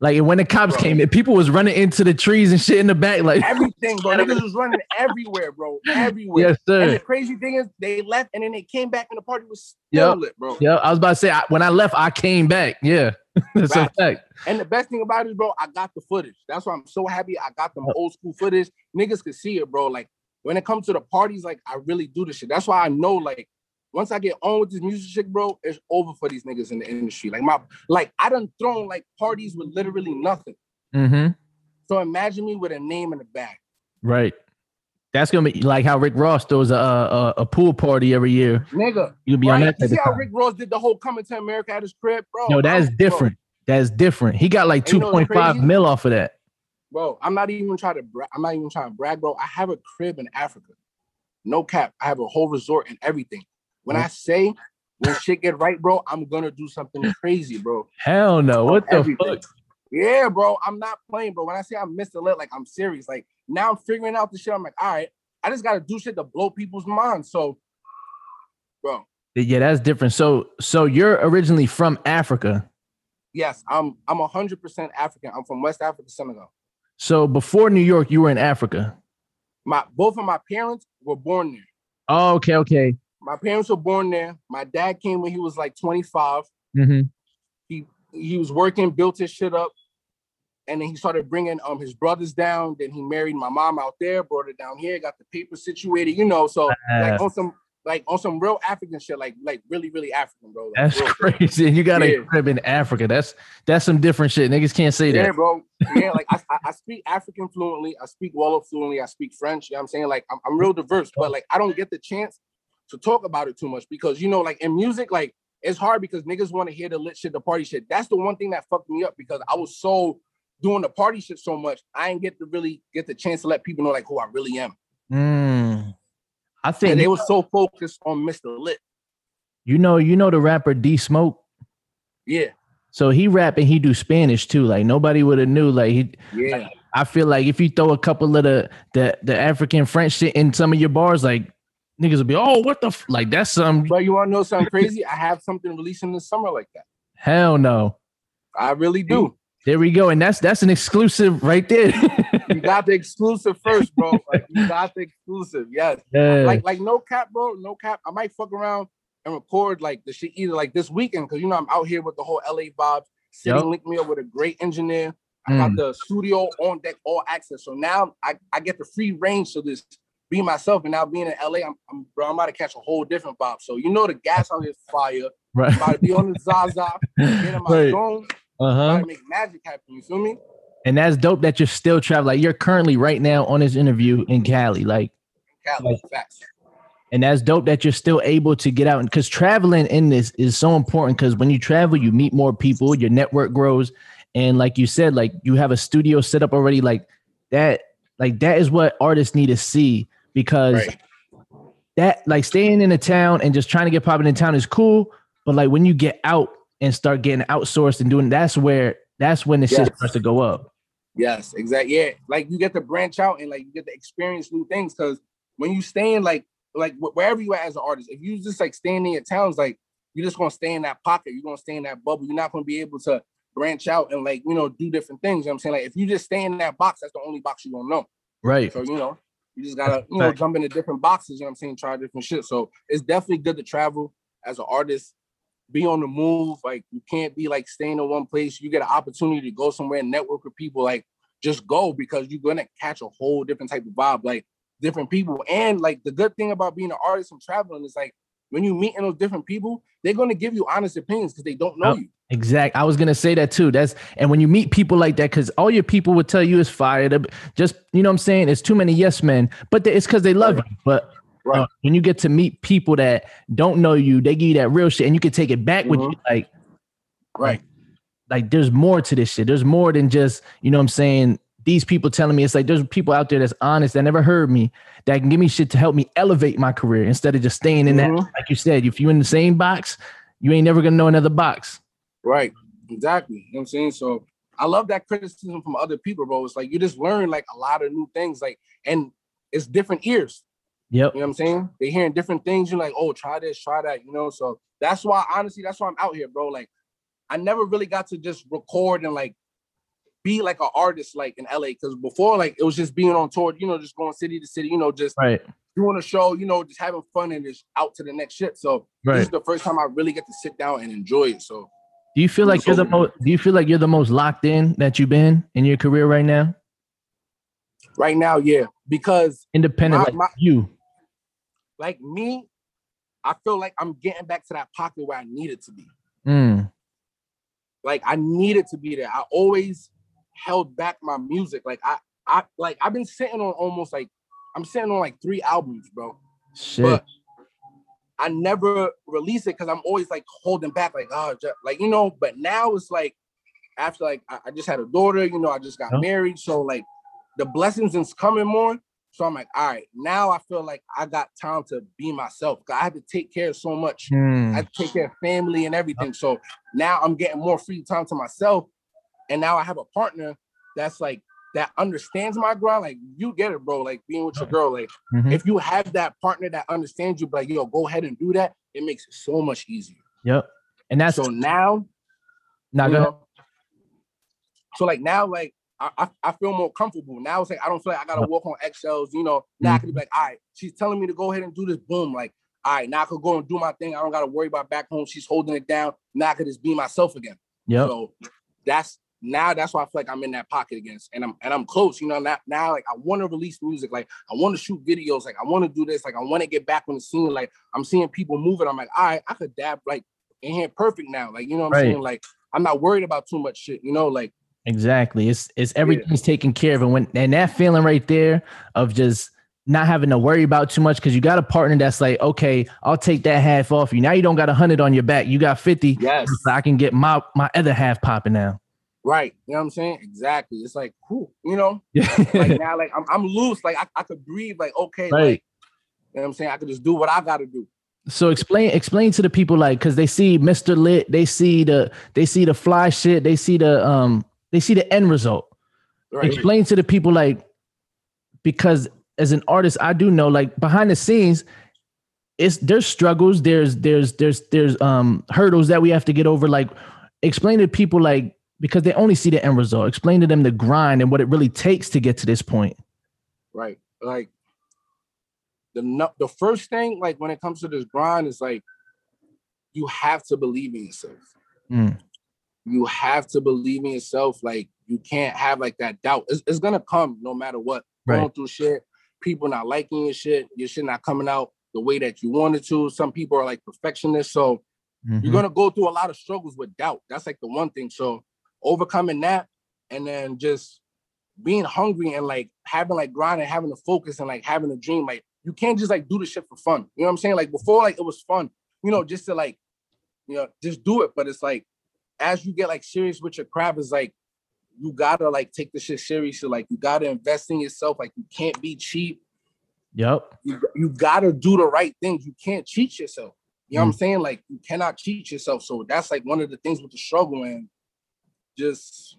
Like when the cops Bro. came in, people was running into the trees and shit in the back. Like Everything, bro. Niggas was running everywhere, bro. Everywhere. yes, sir. And the crazy thing is, they left and then they came back and the party was still Yep. lit, bro. Yeah, I was about to say I, when I left, I came back. Yeah, that's a fact. And the best thing about it, bro, I got the footage. That's why I'm so happy I got the old school footage. Niggas could see it, bro. Like when it comes to the parties, like I really do this shit. That's why I know, like, once I get on with this music shit, bro, it's over for these niggas in the industry. Like my, like I done thrown like parties with literally nothing. Mm-hmm. So imagine me with a name in the back. Right. That's gonna be like how Rick Ross throws a a, a pool party every year. Nigga, You'll be on that. You see how. Rick Ross did the whole coming to America at his crib, bro? Yo, that's bro, different. That's different. He got like two you know what's point five mil off of that. Bro, I'm not even trying to brag. I'm not even trying to brag, bro. I have a crib in Africa. No cap. I have a whole resort and everything. When I say when shit get right, bro, I'm gonna do something crazy, bro. Hell no. What the Everything. fuck? Yeah, bro. I'm not playing, bro. When I say I'm Mr. Lit, like I'm serious. Like now I'm figuring out the shit. I'm like, all right, I just gotta do shit to blow people's minds. So, bro, Yeah, that's different. So so you're originally from Africa. yes, I'm I'm hundred percent African. I'm from West Africa, Senegal. So before New York, you were in Africa. My both of my parents were born there. Oh, okay, okay. My parents were born there. My dad came when he was like 25. Mm-hmm. He he was working, built his shit up, and then he started bringing um his brothers down. Then he married my mom out there, brought her down here, got the paper situated, you know. So like on some like on some real African shit, like like really really African, bro. Like, That's crazy. You got a Yeah. crib in Africa. That's that's some different shit. Niggas can't say that. Yeah, that. bro. Yeah, like I, I, I speak African fluently. I speak Wolof fluently. I speak French. You know what I'm saying? Like I'm, I'm real diverse, but like I don't get the chance to talk about it too much because you know, like in music, like it's hard because niggas want to hear the lit shit, the party shit. That's the one thing that fucked me up because I was so doing the party shit so much. I didn't get to really get the chance to let people know like who I really am. Mm. I think And they were so focused on Mr. Lit. you know you know the rapper D Smoke. Yeah, So he rap and he do Spanish too. Like nobody would have knew. Like he, yeah. I feel like if you throw a couple of the the the African French shit in some of your bars, like niggas will be, oh, what the f-? like that's some But you want to know something crazy? I have something releasing this summer like that. hell no. I really do. There we go, and that's that's an exclusive right there. You got the exclusive first, bro. Like you got the exclusive. Yes. yeah. Like, like no cap, bro. No cap. I might fuck around and record like the shit either like this weekend because you know I'm out here with the whole LA vibes. City Yup. linked me up with a great engineer. I Mm. got the studio on deck, all access. So now I, I get the free range to this be myself. And now being in LA, I'm, I'm bro, I'm about to catch a whole different vibe. So you know the gas out here is fire. right. I'm about to be on the Zaza, get in my Right. zone, Uh about huh. to make magic happen. You feel me? And that's dope that you're still traveling. Like you're currently right now on this interview in Cali. Like, Cali, facts. and that's dope that you're still able to get out. Because traveling in this is so important. Because when you travel, you meet more people, your network grows, and like you said, like you have a studio set up already. Like that, like that is what artists need to see because Right. that like staying in a town and just trying to get popping in town is cool. But like when you get out and start getting outsourced and doing that's where that's when the shit starts to go up. Yes, exactly. Yeah, like you get to branch out and like you get to experience new things because when you stay in like like wherever you at as an artist, if you just like staying in your towns, like you're just gonna stay in that pocket. You're gonna stay in that bubble. You're not gonna be able to branch out and like you know do different things. You know what I'm saying like if you just stay in that box, that's the only box you're gonna know. Right. So you know you just gotta you know jump into different boxes. You know what I'm saying? Try different shit. So it's definitely good to travel as an artist. Be on the move. Like you can't be like staying in one place. You get an opportunity to go somewhere and network with people. Like just go because you're gonna catch a whole different type of vibe, like different people. And like the good thing about being an artist and traveling is like when you meet in those different people, they're gonna give you honest opinions because they don't know Yep. you. Exact. I was gonna say that too. That's and when you meet people like that, because all your people would tell you is fire. They're Just you know what I'm saying. It's too many yes men, but it's because they love you. But Right. uh, when you get to meet people that don't know you, they give you that real shit, and you can take it back with Mhm. you. Like Right. like there's more to this shit. There's more than just you know what I'm saying. These people telling me it's like there's people out there that's honest that never heard me that can give me shit to help me elevate my career instead of just staying in that. Mhm. Like you said, if you're in the same box, you ain't never gonna know another box. Right. Exactly. You know what I'm saying? So I love that criticism from other people, bro. It's like you just learn like a lot of new things, like, and it's different ears. Yep. You know what I'm saying? They're hearing different things. You're like, oh, try this, try that, you know. So that's why honestly, that's why I'm out here, bro. Like, I never really got to just record and like be like an artist like in LA. Cause before like it was just being on tour, you know, just going city to city, you know, just right. doing a show, you know, just having fun and just out to the next shit. So Right. this is the first time I really get to sit down and enjoy it. So Do you feel like you're the most? Do you feel like you're the most locked in that you've been in your career right now? right now, yeah, because Independent, My- like my- you. like me, I feel like I'm getting back to that pocket where I needed to be. Mm, Like I needed to be there. I always held back my music. Like I, I like I've been sitting on almost like I'm sitting on like three albums, bro. shit. But I never release it because I'm always like holding back, like oh, like you know. But now it's like after like I, I just had a daughter, you know, I just got married, so like the blessings is coming more. So I'm like, all right, now I feel like I got time to be myself. I have to take care of so much. I Mm, had to take care of family and everything. So now I'm getting more free time to myself, and now I have a partner that's like that understands my grind. Like you get it, bro. Like being with your girl, like mhm. if you have that partner that understands you, but like, yo, go ahead and do that, it makes it so much easier. Yep. And that's so now, not you know, so like now, like I, I, feel more comfortable. Now it's like I don't feel like I gotta walk on eggshells, you know. Now I can be like, all right, she's telling me to go ahead and do this, boom. Like, all right, now I could go and do my thing. I don't gotta worry about back home. She's holding it down. Now I could just be myself again. Yeah. So that's now that's why I feel like I'm in that pocket again, and I'm and I'm close. You know, now, now like I want to release music, like I want to shoot videos, like I want to do this, like I want to get back on the scene. Like I'm seeing people moving. I'm like, all right, I could dab like in here perfect now. Like you know what I'm Right. saying? Like I'm not worried about too much shit. You know, like Exactly. It's it's everything's taken care of, and when and that feeling right there of just not having to worry about too much because you got a partner that's like, okay, I'll take that half off you. Now you don't got a hundred on your back. You got fifty. yes, So I can get my my other half popping now. Right. You know what I'm saying? Exactly. It's like, whew, you know, like now, like I'm I'm loose. Like I, I could breathe. Like okay, Right. like you know what I'm saying? I could just do what I got to do. So explain explain to the people like because they see Mr. Lit, they see the they see the fly shit, they see the um they see the end result. Right. Explain to the people like because as an artist, I do know like behind the scenes, it's there's struggles, there's there's there's there's um hurdles that we have to get over. Like explain to people like because they only see the end result. Explain to them the grind and what it really takes to get to this point. right? Like the the first thing, like when it comes to this grind, is like you have to believe in yourself. Mm. You have to believe in yourself. Like you can't have like that doubt. It's, it's gonna come no matter what. Right. Going through shit, people not liking your shit, your shit not coming out the way that you wanted to. Some people are like perfectionists, so Mhm. you're gonna go through a lot of struggles with doubt. That's like the one thing. So overcoming that and then just being hungry and like having like grind and having a focus and like having a dream. Like you can't just like do the shit for fun. You know what I'm saying? Like before, like it was fun, you know, just to like, you know, just do it. But it's like as you get like serious with your craft, it's like you gotta like take the shit seriously. Like you gotta invest in yourself. Like you can't be cheap. Yep. You, you gotta do the right things. You can't cheat yourself. You know what I'm mm. saying? Like you cannot cheat yourself. So that's like one of the things with the struggle and just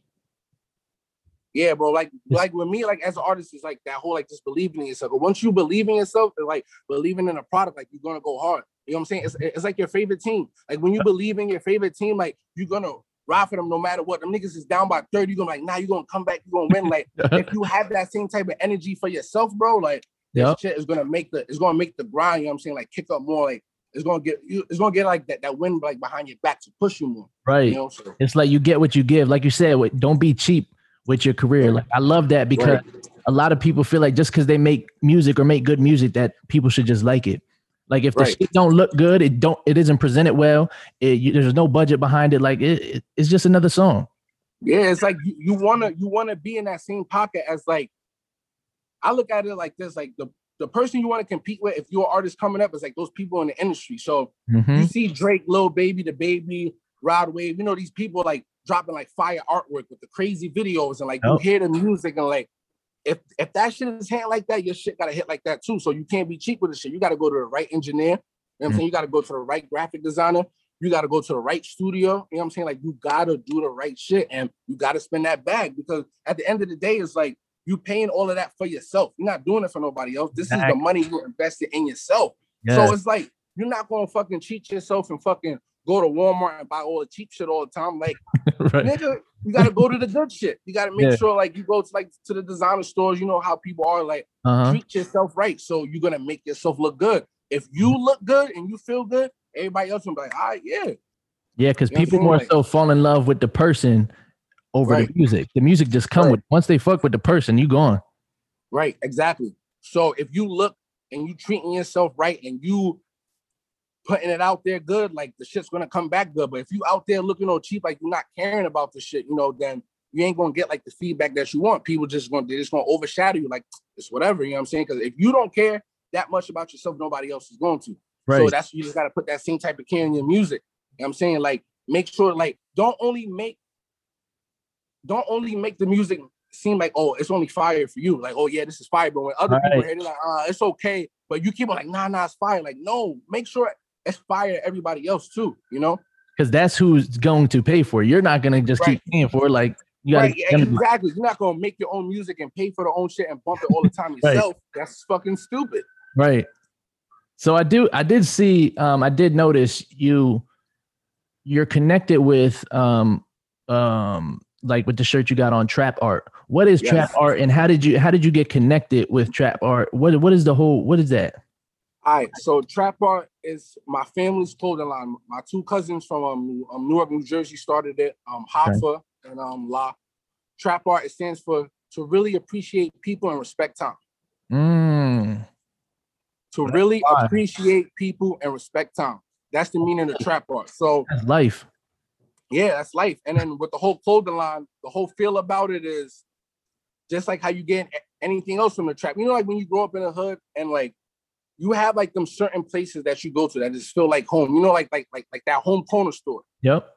yeah, bro. Like like with me, like as an artist, it's like that whole like just believing in yourself. But once you believe in yourself, it's like believing in a product, like you're gonna go hard. You know what I'm saying? It's, it's like your favorite team. Like when you believe in your favorite team, like you're gonna ride for them no matter what. Them niggas is down by 30. You're gonna like, nah, you're gonna come back, you're gonna win. Like if you have that same type of energy for yourself, bro, like this Yep. shit is gonna make the it's gonna make the grind, you know what I'm saying? Like kick up more, like it's gonna get you it's gonna get like that that wind like behind your back to push you more. Right. You know, so It's like you get what you give. Like you said, don't be cheap with your career. Like I love that because Right. a lot of people feel like just because they make music or make good music that people should just like it. Like if the Right. shit don't look good, it don't it isn't presented well. It, you, there's no budget behind it. Like it, it- it's just another song. Yeah, it's like you, you wanna you wanna be in that same pocket as like I look at it like this, like the the person you want to compete with if you're an artist coming up is like those people in the industry. So Mhm. you see Drake, Lil Baby, the baby, Rod Wave, you know, these people like dropping like fire artwork with the crazy videos and like Yep. you hear the music and like if if that shit is hitting like that, your shit gotta hit like that too. So you can't be cheap with the shit. You gotta go to the right engineer. You know what I'm Mm. saying? You gotta go to the right graphic designer. You gotta go to the right studio. You know what I'm saying? Like you gotta do the right shit and you gotta spend that bag because at the end of the day, it's like you paying all of that for yourself. You're not doing it for nobody else. This is the money you invested in yourself. Yes. So it's like you're not gonna fucking cheat yourself and fucking go to Walmart and buy all the cheap shit all the time. Like, right. nigga, you gotta go to the good shit. You gotta make Yeah. sure like you go to like to the designer stores. You know how people are like Uh-huh. treat yourself right. So you're gonna make yourself look good. If you look good and you feel good, everybody else will be like, all right, yeah. Yeah, because You know what I'm people more Like- so fall in love with the person over Right. the music. The music just come Right. with once they fuck with the person, you gone. Right, exactly. So if you look and you treating yourself right and you putting it out there good, like the shit's gonna come back good. But if you out there looking all cheap, like you're not caring about the shit, you know, then you ain't gonna get like the feedback that you want. People just gonna they're just gonna overshadow you, like it's whatever, you know what I'm saying? Because if you don't care that much about yourself, nobody else is going to. Right. So that's you just gotta put that same type of care in your music. You know what I'm saying? Like make sure like don't only make don't only make the music seem like oh it's only fire for you. Like, oh yeah, this is fire. But when other people Right. hear it, like, uh, it's okay. But you keep on like, nah, nah, it's fire. Like, no, make sure it's fire to everybody else too, you know? because that's who's going to pay for it. You're not gonna just Right. keep paying for it. Like you gotta right, yeah, exactly. You're not gonna make your own music and pay for the own shit and bump it all the time Right. yourself. That's fucking stupid. Right. So I do I did see um I did notice you you're connected with um um like with the shirt you got on trap art. What is trap art and how did you how did you get connected with trap art? What what is the whole what is that? All right, so Trap Art is my family's clothing line. My two cousins from um, um, Newark, New Jersey started it. Um, Hoffa and um La. Trap Art it stands for to really appreciate people and respect time. Mm, To really appreciate people and respect time. That's the meaning of Trap Art. So that's life. Yeah, that's life. And then with the whole clothing line, the whole feel about it is just like how you get anything else from the trap. You know, like when you grow up in a hood and like you have like them certain places that you go to that just feel like home. You know, like like like like that home corner store. Yep.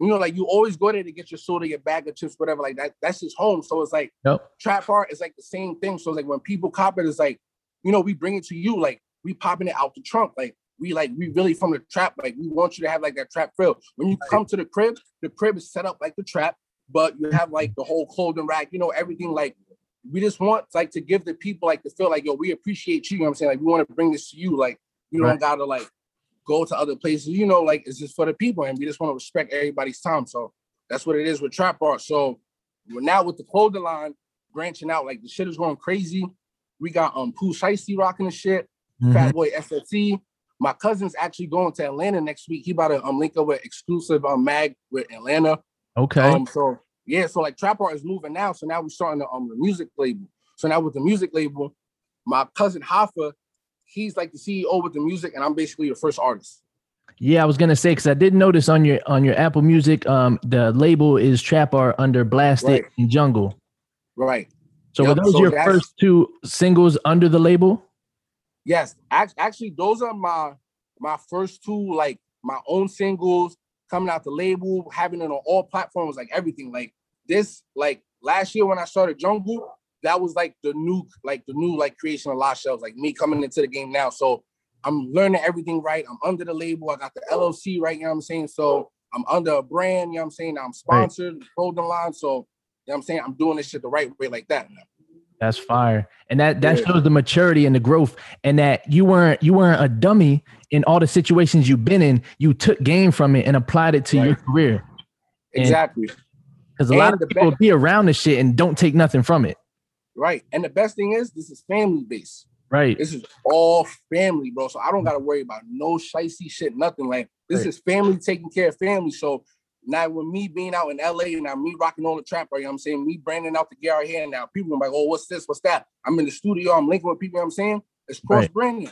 You know, like you always go there to get your soda, your bag of chips, whatever. Like that, that's just home. So it's like Yep. trap art is like the same thing. So it's like when people cop it, it's like, you know, we bring it to you, like we popping it out the trunk. Like we like we really from the trap. Like we want you to have like that trap feel. When you come to the crib, the crib is set up like the trap, but you have like the whole clothing rack, you know, everything like we just want like to give the people like to feel like yo, we appreciate you. You know what I'm saying? Like we want to bring this to you. Like you Right. don't gotta like go to other places, you know, like it's just for the people, and we just want to respect everybody's time. So that's what it is with trap art. So we're now with the clothing line branching out, like the shit is going crazy. We got um Pooh Shiesty rocking the shit, Mhm. Fat Boy SFT. My cousin's actually going to Atlanta next week. He about to um link up with exclusive um mag with Atlanta. Okay. Um, so yeah, so like trap art is moving now. So now we're starting the um the music label. So now with the music label, my cousin Hoffa, he's like the CEO with the music, and I'm basically the first artist. Yeah, I was gonna say because I did notice on your on your Apple Music, um, the label is trap art under Blasted Right. and Jungle. Right. So were those so your first two singles under the label? Yes, actually, those are my my first two like my own singles coming out the label, having it on all platforms, like everything. Like this, like last year when I started Jungle, that was like the new like the new like creation of Lost Shells, like me coming into the game now. So I'm learning everything right. I'm under the label. I got the LLC right. You know what I'm saying? So I'm under a brand. You know what I'm saying? I'm sponsored, clothing line. So you know what I'm saying? I'm doing this shit the right way, like that. Now. That's fire, and that that Yeah. shows the maturity and the growth, and that you weren't you weren't a dummy in all the situations you've been in. You took game from it and applied it to your career. And- Exactly. Because a lot of people best- be around the shit and don't take nothing from it. Right. And the best thing is this is family based. Right. This is all family, bro. So I don't gotta worry about no shicey shit, nothing. Like this Right. is family taking care of family. So now with me being out in LA and now me rocking all the trap, right? You know what I'm saying? Me branding out the right here now. People are like, oh, what's this? What's that? I'm in the studio, I'm linking with people, you know what I'm saying? It's cross Right. branding.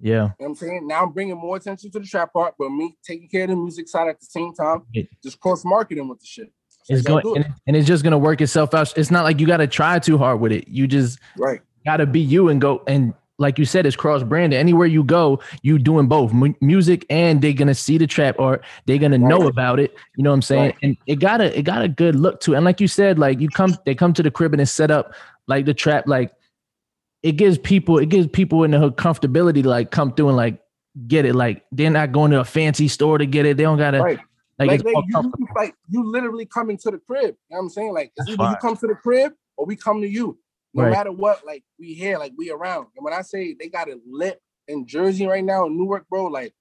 You Yeah. know what I'm saying? Now I'm bringing more attention to the trap part, but me taking care of the music side at the same time, It- just cross marketing with the shit. It's That's going it. and, and it's just gonna work itself out. It's not like you gotta try too hard with it. You just Right. gotta be you and go and like you said, it's cross branded. Anywhere you go, you doing both mu- music and they're gonna see the trap or they're gonna know about it. You know what I'm saying? Right. And it got a it got a good look to it. And like you said, like you come they come to the crib and it's set up like the trap. Like it gives people it gives people in the hood comfortability to like come through and like get it. Like they're not going to a fancy store to get it. They don't gotta Right. like, Like, you, like you literally come into the crib. You know what I'm saying? Like it's either you come to the crib or we come to you. No Right. matter what, like we here, like we around. And when I say they got it lit in Jersey right now in Newark, bro, like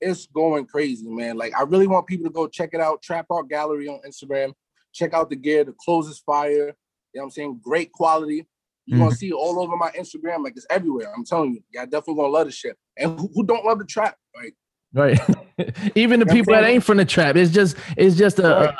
it's going crazy, man. Like I really want people to go check it out. Trap Art Gallery on Instagram. Check out the gear. The clothes is fire. You know what I'm saying? Great quality. You're Mhm. gonna see it all over my Instagram. Like it's everywhere. I'm telling you. Y'all definitely gonna love the shit. And who, who don't love the trap? Like Right. Even the people that ain't from the trap, it's just it's just a, Right.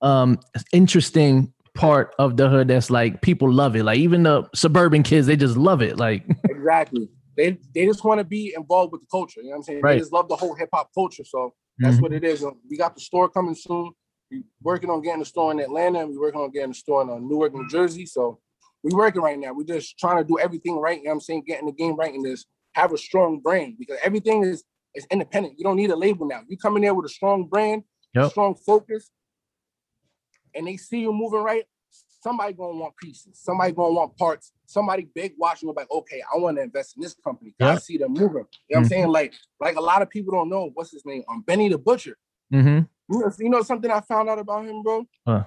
a, um interesting part of the hood that's like people love it. Like even the suburban kids, they just love it. Like exactly. They they just want to be involved with the culture. You know what I'm saying? Right. They just love the whole hip hop culture. So that's Mhm. what it is. We got the store coming soon. We working on getting the store in Atlanta, and we working on getting the store in uh, Newark, New Jersey. So we working right now. We're just trying to do everything right. You know what I'm saying? Getting the game right and this have a strong brand because everything is is independent. You don't need a label now. You come in there with a strong brand, Yep. strong focus, and they see you moving right. Somebody gonna want pieces. Somebody gonna want parts. Somebody big watching will be like, okay, I want to invest in this company. 'cause I see them moving. You know what I'm Mhm. saying? Like, like a lot of people don't know what's his name. Um, Benny the Butcher. hmm You know, you know something I found out about him, bro? Huh.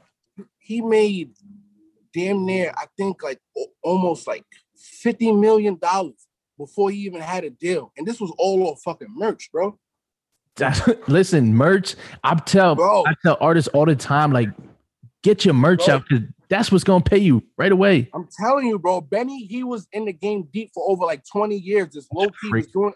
He made damn near, I think, like o- almost like fifty million dollars before he even had a deal, and this was all off fucking merch, bro. That's, listen, merch. I tell Bro. I tell artists all the time, like, get your merch Bro. out because that's what's gonna pay you right away. I'm telling you, bro. Benny, he was in the game deep for over like 20 years. This low key was doing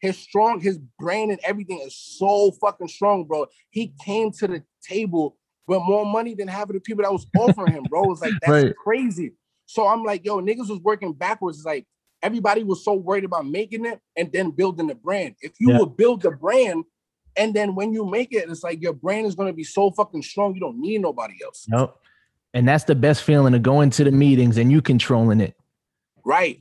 his strong, his brain and everything is so fucking strong, bro. He came to the table with more money than half of the people that was offering him, bro. It's like that's Right. crazy. So I'm like, yo, niggas was working backwards. It's like everybody was so worried about making it and then building the brand. If you Yeah. would build the brand, and then when you make it, it's like your brand is gonna be so fucking strong, you don't need nobody else. Yep. And that's the best feeling of going to the meetings and you controlling it. Right,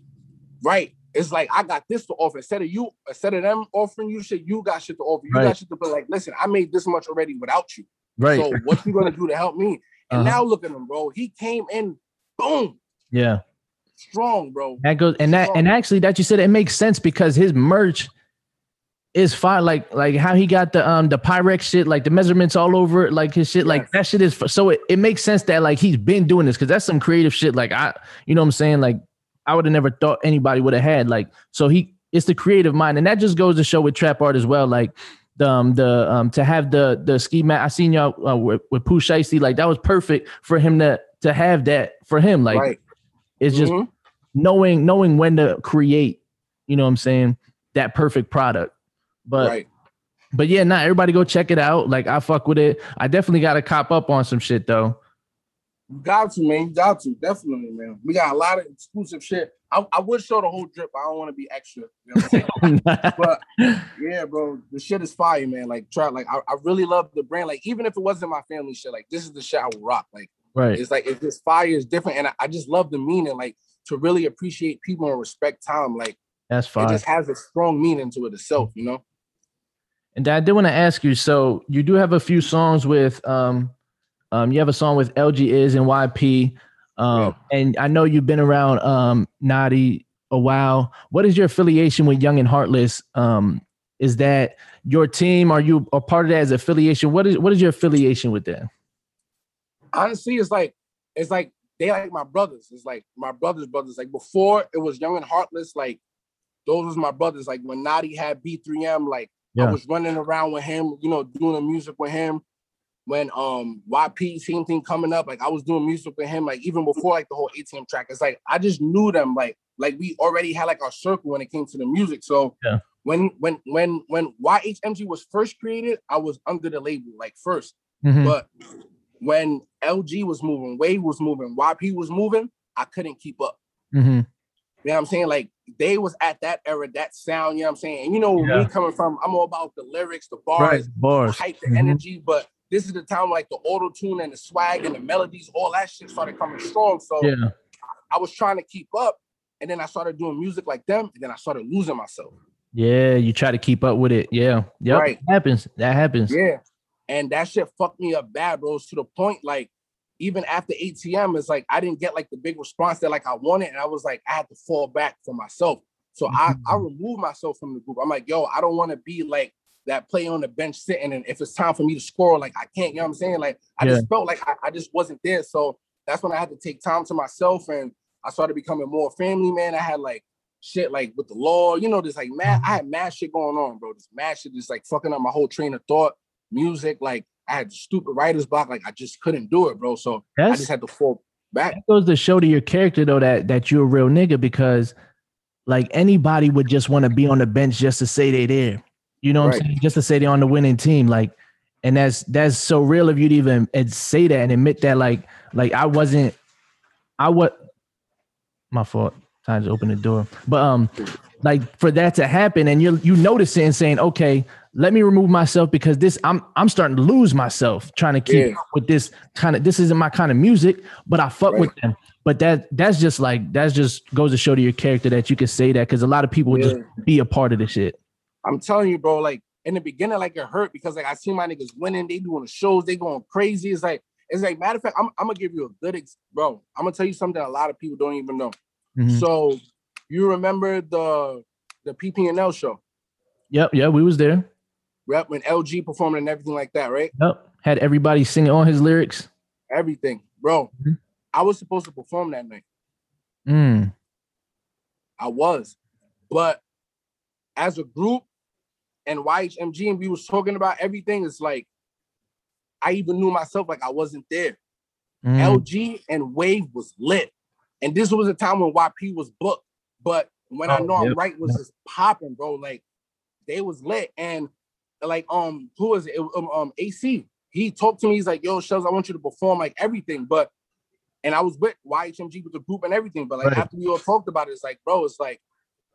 right. It's like I got this to offer. Instead of you, instead of them offering you shit, you got shit to offer. You Right. got shit to be like, listen, I made this much already without you. Right. So what you gonna do to help me? And Uh-huh. now look at him, bro. He came in, boom, yeah. strong, bro. That goes and that and actually that you said it makes sense because his merch is fine. Like like how he got the um the Pyrex shit, like the measurements all over it, like his shit, like that shit is so it, it makes sense that like he's been doing this because that's some creative shit. Like I, you know what I'm saying? Like I would have never thought anybody would have had like so he it's the creative mind, and that just goes to show with trap art as well. Like the um the um to have the the ski mat. I seen y'all uh, with, with Pooh Shiesty, like that was perfect for him to to have that for him. Like right. it's just Mhm. knowing knowing when to create you know what i'm saying that perfect product but right. but yeah not everybody go check it out like i fuck with it i definitely got to cop up on some shit though You got to, man. You got to, definitely, man. We got a lot of exclusive shit. I, I would show the whole drip. but I don't want to be extra. You know what I'm saying? but yeah, bro, the shit is fire, man. Like try, like I, I really love the brand. Like even if it wasn't my family shit, like this is the shit I would rock. Like right it's like if this fire is different, and I, I just love the meaning. Like to really appreciate people and respect time. Like that's it just has a strong meaning to it itself. You know. And i did want to ask you so you do have a few songs with um um you have a song with lg is and yp um and i know you've been around um naughty a while what is your affiliation with young and heartless um is that your team are you a part of that as affiliation what is what is your affiliation with that honestly, it's like it's like they like my brothers. It's like my brothers' brothers. Like before, it was Young and Heartless. Like those was my brothers. Like when Naughty had B3M, like Yeah. I was running around with him, you know, doing the music with him. When um YP same thing coming up, like I was doing music with him, like even before like the whole ATM track. It's like I just knew them, like like we already had like our circle when it came to the music. So Yeah. when when when when YHMG was first created, I was under the label like first. Mhm. But when LG was moving, Wade was moving, YP was moving, I couldn't keep up. Mhm. You know what I'm saying? Like they was at that era, that sound, you know what I'm saying? And you know, Yeah. me coming from, I'm all about the lyrics, the right bars, bars hype, the Mhm. energy, but this is the time like the auto tune and the swag and the melodies, all that shit started coming strong. So yeah I was trying to keep up. And then I started doing music like them, and then I started losing myself. Yeah, you try to keep up with it. Yeah. Yep. Right. That happens. That happens. Yeah. And that shit fucked me up bad, bro. To the point, like, even after ATM, it's like I didn't get like the big response that like I wanted. And I was like, I had to fall back for myself. So I, I mm-hmm. removed myself from the group. I'm like, yo, I don't want to be like that play on the bench sitting. And if it's time for me to score, like I can't, you know what I'm saying? Like I just felt like I, I just wasn't there. So that's when I had to take time to myself and I started becoming more family man. I had like shit like with the law. You know, this like mad. I mm-hmm. had mad shit going on, bro. This mad shit is like fucking up my whole train of thought. Music, like I had stupid writer's block. Like I just couldn't do it, bro. So That's, I just had to fall back. That goes to show to your character though that that you're a real nigga because like anybody would just want to be on the bench just to say they there. You know what right. I'm saying? Just to say they're on the winning team. Like, and that's that's so real of you to even say that and admit that like like I wasn't I what my fault. Time to open the door. But um like for that to happen and you you notice it and saying, okay, let me remove myself because this I'm I'm starting to lose myself trying to keep yeah. with this kind of this isn't my kind of music, but I fuck right. with them. But that that's just like that's just goes to show to your character that you can say that because a lot of people yeah. just be a part of the shit. I'm telling you, bro. Like in the beginning, like it hurt because like I see my niggas winning, they doing the shows, they going crazy. It's like it's like matter of fact, I'm, I'm gonna give you a good ex- bro. I'm gonna tell you something a lot of people don't even know. Mm-hmm. So you remember the the PP&L show? Yep, yeah, we was there. Yep, when LG performing and everything like that, right? Yep. Had everybody singing all his lyrics. Everything, bro. Mm-hmm. I was supposed to perform that night. Mm. I was, but as a group and YHMG and we was talking about everything, it's like I even knew myself like I wasn't there. Mm. LG and Wave was lit. And this was a time when YP was booked. But when oh, I know yep. I'm right was just popping, bro. Like they was lit. And like um who was it? Um, um AC. He talked to me, he's like, yo, Shells, I want you to perform like everything. But and I was with YHMG with the group and everything. But like right. after we all talked about it, it's like, bro, it's like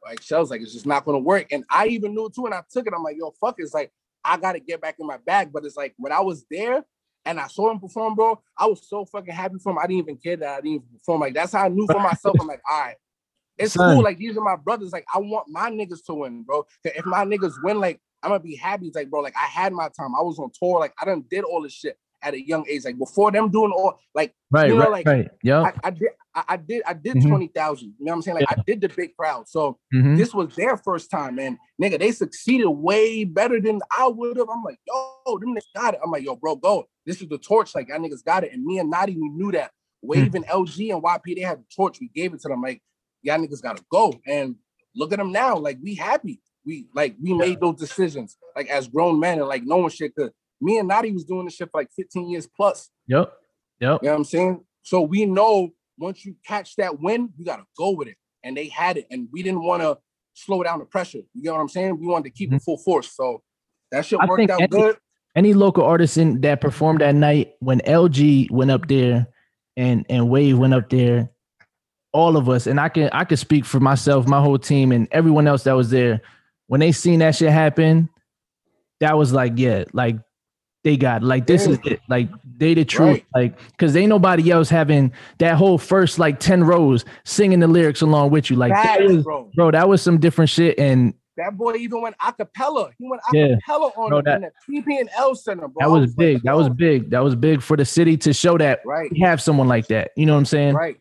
like Shells, like it's just not gonna work. And I even knew too, and I took it. I'm like, yo, fuck it. It's like I gotta get back in my bag. But it's like when I was there and I saw him perform, bro, I was so fucking happy for him. I didn't even care that I didn't even perform. Like that's how I knew for myself. I'm like, all right, it's Son. cool. Like these are my brothers. Like I want my niggas to win, bro. If my niggas win, like I'm gonna be happy. It's like, bro, like I had my time. I was on tour. Like I done did all this shit at a young age. Like before them doing all like right, you know, right, like right. Yeah, I, I, did I, I did I did mm-hmm. twenty thousand. You know what I'm saying? Like yeah. I did the big crowd. So mm-hmm. this was their first time, man. Nigga, they succeeded way better than I would have. I'm like, yo, them niggas got it. I'm like, yo, bro, go. This is the torch. Like y'all niggas got it. And me and Nadi, we knew that. Wave mm-hmm. and LG and YP, they had the torch. We gave it to them. Like, y'all niggas gotta go. And look at them now. Like we happy. We like we made those decisions like as grown men and like no one shit could me and Nadi was doing this shit for like 15 years plus. Yep. Yep. You know what I'm saying? So we know once you catch that win, you gotta go with it. And they had it, and we didn't want to slow down the pressure. You get what I'm saying? We wanted to keep mm-hmm. it full force. So that shit I worked out any, good. Any local artist in that performed that night when LG went up there and and Wave went up there, all of us, and I can I can speak for myself, my whole team, and everyone else that was there. When they seen that shit happen, that was like, yeah, like they got. Like this is it. Like they the truth. Right. Like because ain't nobody else having that whole first like ten rows singing the lyrics along with you. Like that, that was, bro. bro, that was some different shit. And that boy even went acapella. He went acapella yeah. on bro, that, the PP and L Center, bro. That was, was big. Like, that was big. That was big for the city to show that right. we have someone like that. You know what I'm saying? Right.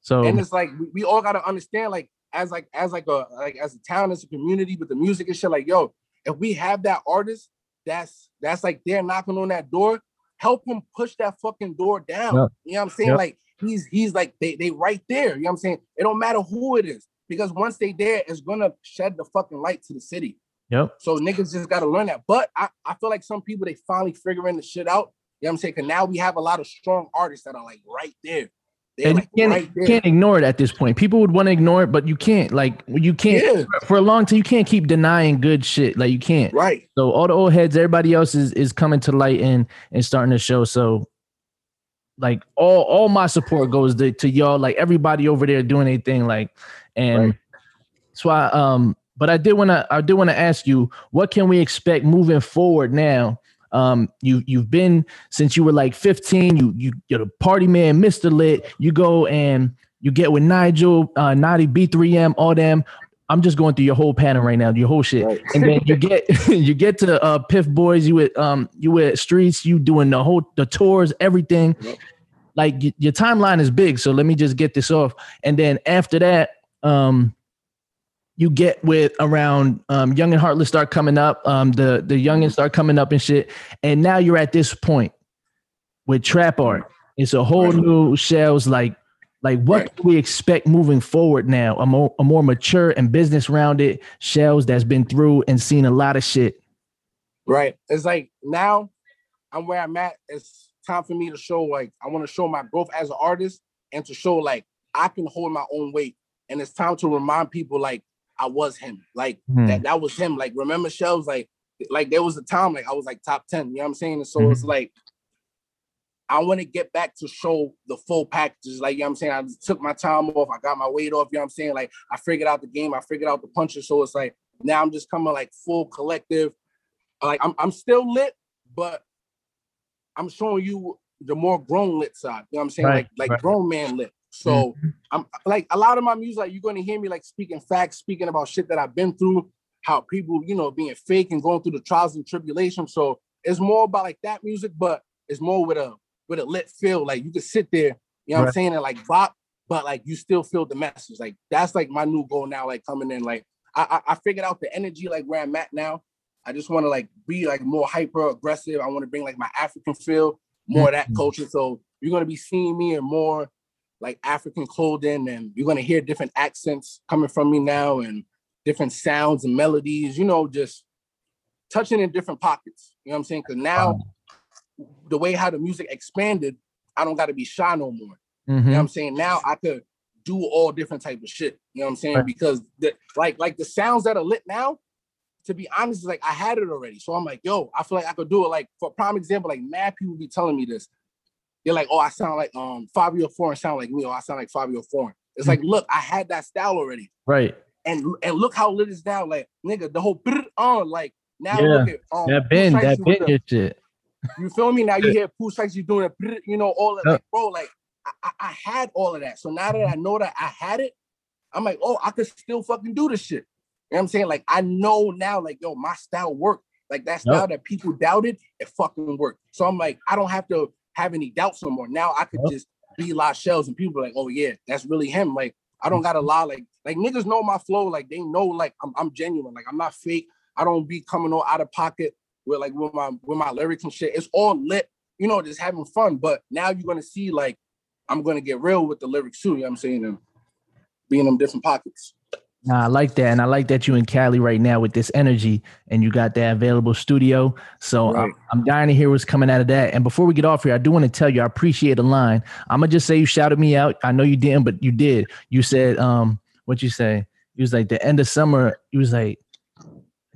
So and it's like we, we all gotta understand, like as like as like a like as a town, as a community with the music and shit. Like yo, if we have that artist that's that's like they're knocking on that door. Help him push that fucking door down. Yep. You know what I'm saying? Yep. Like he's he's like they they right there. You know what I'm saying? It don't matter who it is because once they there, it's gonna shed the fucking light to the city. Yep. So niggas just gotta learn that. But I, I feel like some people they finally figuring the shit out. You know what I'm saying? Cause now we have a lot of strong artists that are like right there and like you can't, right can't ignore it at this point. People would want to ignore it, but you can't. Like you can't yeah. for a long time. You can't keep denying good shit. Like you can't. Right. So all the old heads, everybody else is is coming to light and and starting to show. So like all all my support goes to, to y'all. Like everybody over there doing anything. Like and right. that's why. Um. But I did want to I did want to ask you, what can we expect moving forward now? Um, you you've been since you were like 15. You you you're the party man, Mr. Lit. You go and you get with Nigel, uh, Naughty B3M, all them. I'm just going through your whole pattern right now, your whole shit, right. and then you get you get to uh, Piff Boys. You with um you with Streets. You doing the whole the tours, everything. Yep. Like y- your timeline is big. So let me just get this off, and then after that, um, you get with around um, Young and Heartless start coming up, um, the the youngins start coming up and shit, and now you're at this point with trap art. It's a whole new shells like Like, what Right. we expect moving forward now? A more a more mature and business rounded shells that's been through and seen a lot of shit. Right. It's like now I'm where I'm at. It's time for me to show like I want to show my growth as an artist and to show like I can hold my own weight. And it's time to remind people like I was him. Like Hmm. that that was him. Like remember shelves like like there was a time like I was like top 10. You know what I'm saying? And so Mhm. it's like I want to get back to show the full packages. Like, you know what I'm saying? I just took my time off. I got my weight off. You know what I'm saying? Like, I figured out the game. I figured out the punches. So it's like now I'm just coming like full collective. Like, I'm, I'm still lit, but I'm showing you the more grown lit side. You know what I'm saying? Right, like, like right. grown man lit. So mm-hmm. I'm like a lot of my music, like you're gonna hear me like speaking facts, speaking about shit that I've been through, how people, you know, being fake and going through the trials and tribulations. So it's more about like that music, but it's more with a with a lit feel. Like you can sit there, you know what I'm saying, and like bop, but like you still feel the message. Like that's like my new goal now, like coming in. Like I I, I figured out the energy like where I'm at now. I just want to like be like more hyper aggressive. I want to bring like my African feel, more of that mm-hmm. culture. So you're gonna be seeing me and more like African clothing, and you're gonna hear different accents coming from me now, and different sounds and melodies. You know, just touching in different pockets. You know what I'm saying? Because now the way how the music expanded, I don't got to be shy no more. You know what mm-hmm. I'm saying? Now I could do all different type of shit. You know what I'm saying? Right. Because the like like the sounds that are lit now, to be honest, is like I had it already. So I'm like, yo, I feel like I could do it. Like for prime example, like mad people be telling me this. They're like, oh, I sound like um Fabio Foreign sound like me, or I sound like Fabio Foreign. It's Mm. like, look, I had that style already. Right. And and look how lit it's now. Like, nigga, the whole on like now Yeah, look at um That been Pooh that Shiesty been with the- shit. you feel me? Now you hear Pooh Shiesty you doing it, you know, all that, Yep. like, bro, like I, I, had all of that. So now that I know that I had it, I'm like, oh, I could still fucking do this shit. You know what I'm saying? Like I know now, like, yo, my style worked. Like that style that people doubted, it fucking worked. So I'm like, I don't have to have any doubts no more. Now I could Yep. just be La Shells and people like, oh yeah, that's really him. Like I don't gotta lie. Like, like niggas know my flow. Like they know like I'm, I'm genuine. Like I'm not fake. I don't be coming all out of pocket with like with my with my lyrics and shit. It's all lit, you know, just having fun. But now you're gonna see like I'm gonna get real with the lyrics too. You know what I'm saying? And be in them different pockets. Nah, I like that, and I like that you in Cali right now with this energy, and you got that available studio. So Right. I'm, I'm dying to hear what's coming out of that. And before we get off here, I do want to tell you I appreciate the line. I'm gonna just say you shouted me out. I know you didn't, but you did. You said, um, what you say? You was like the end of summer. You was like,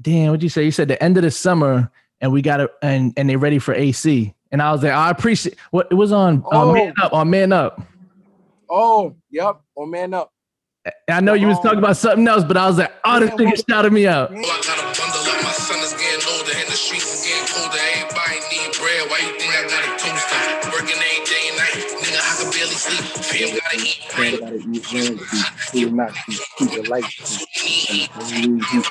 damn, what you say? You said the end of the summer, and we got it, and and they're ready for AC. And I was like, I appreciate what it was on uh, Oh. Man Up on Man Up. Oh, yep. Oh man up. And I know you was talking about something else, but I was like, oh, this Yeah, nigga shouted me out. I got a bundle up, my son is getting older, and the streets is getting colder. Everybody need bread. Why you think I got a toaster? Working every day and night, nigga, I can barely sleep. Fam gotta eat bread. gotta eat bread, keep not keep, keep the lights.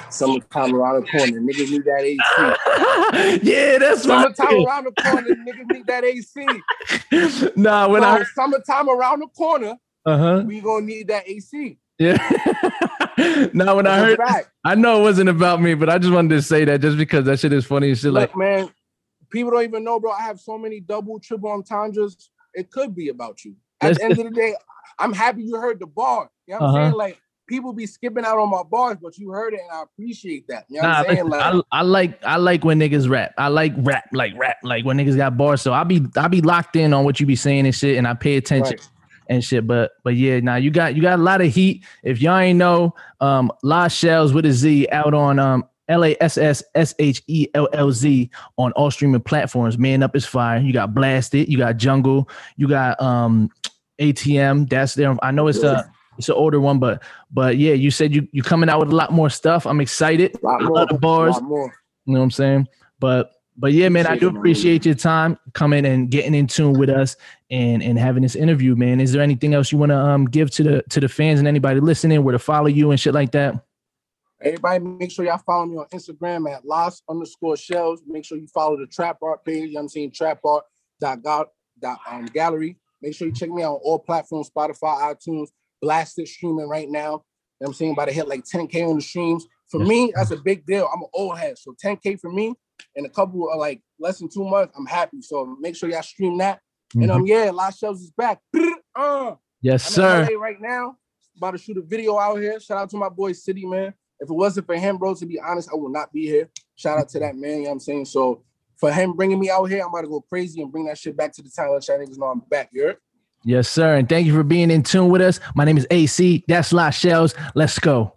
Summertime around the corner, niggas need that AC. yeah, that's my Summertime around the corner, niggas need that AC. thing. Nah, when so, I summertime around the corner, uh huh we gonna need that AC. Yeah. now when I heard, fact. I know it wasn't about me, but I just wanted to say that just because that shit is funny and shit. Like, man, people don't even know, bro. I have so many double, triple entendres. It could be about you. At the end of the day, I'm happy you heard the bar. You know what I'm Uh-huh. saying? Like people be skipping out on my bars, but you heard it, and I appreciate that. You know nah, what I'm saying? Like, I, I like I like when niggas rap. I like rap, like rap, like when niggas got bars. So I'll be I'll be locked in on what you be saying and shit, and I pay attention. right. And shit. But but yeah, now you got you got a lot of heat. If y'all ain't know, um, La Shells with a Z out on um L A S S S H E L L Z on all streaming platforms. Man up is fire. You got Blasted, you got Jungle, you got um ATM. That's there. I know it's a it's an older one, but but yeah, you said you you coming out with a lot more stuff. I'm excited. A lot more, bars. You know what I'm saying? But but yeah, man, I do Appreciate it, man. appreciate your time coming and getting in tune with us and and having this interview, man. Is there anything else you want to um give to the to the fans and anybody listening where to follow you and shit like that? Everybody, make sure y'all follow me on Instagram at lost underscore shells. Make sure you follow the trap art page. You know what I'm saying trap art dot god dot um gallery. Make sure you check me out on all platforms, Spotify, iTunes, blasted streaming right now. You know what I'm saying? About to hit like 10k on the streams. For Yes. me, that's a big deal. I'm an old head. So 10k for me in a couple of like less than two months, I'm happy. So make sure y'all stream that. And Mm-hmm. um, yeah, Lost Shells is back. Uh, Yes, sir. Right now, about to shoot a video out here. Shout out to my boy City, man. If it wasn't for him, bro, to be honest, I would not be here. Shout out to that man, you know what I'm saying? So for him bringing me out here, I'm about to go crazy and bring that shit back to the town. Let y'all niggas know I'm back, you heard? Yes, sir. And thank you for being in tune with us. My name is AC. That's La Shells. Let's go.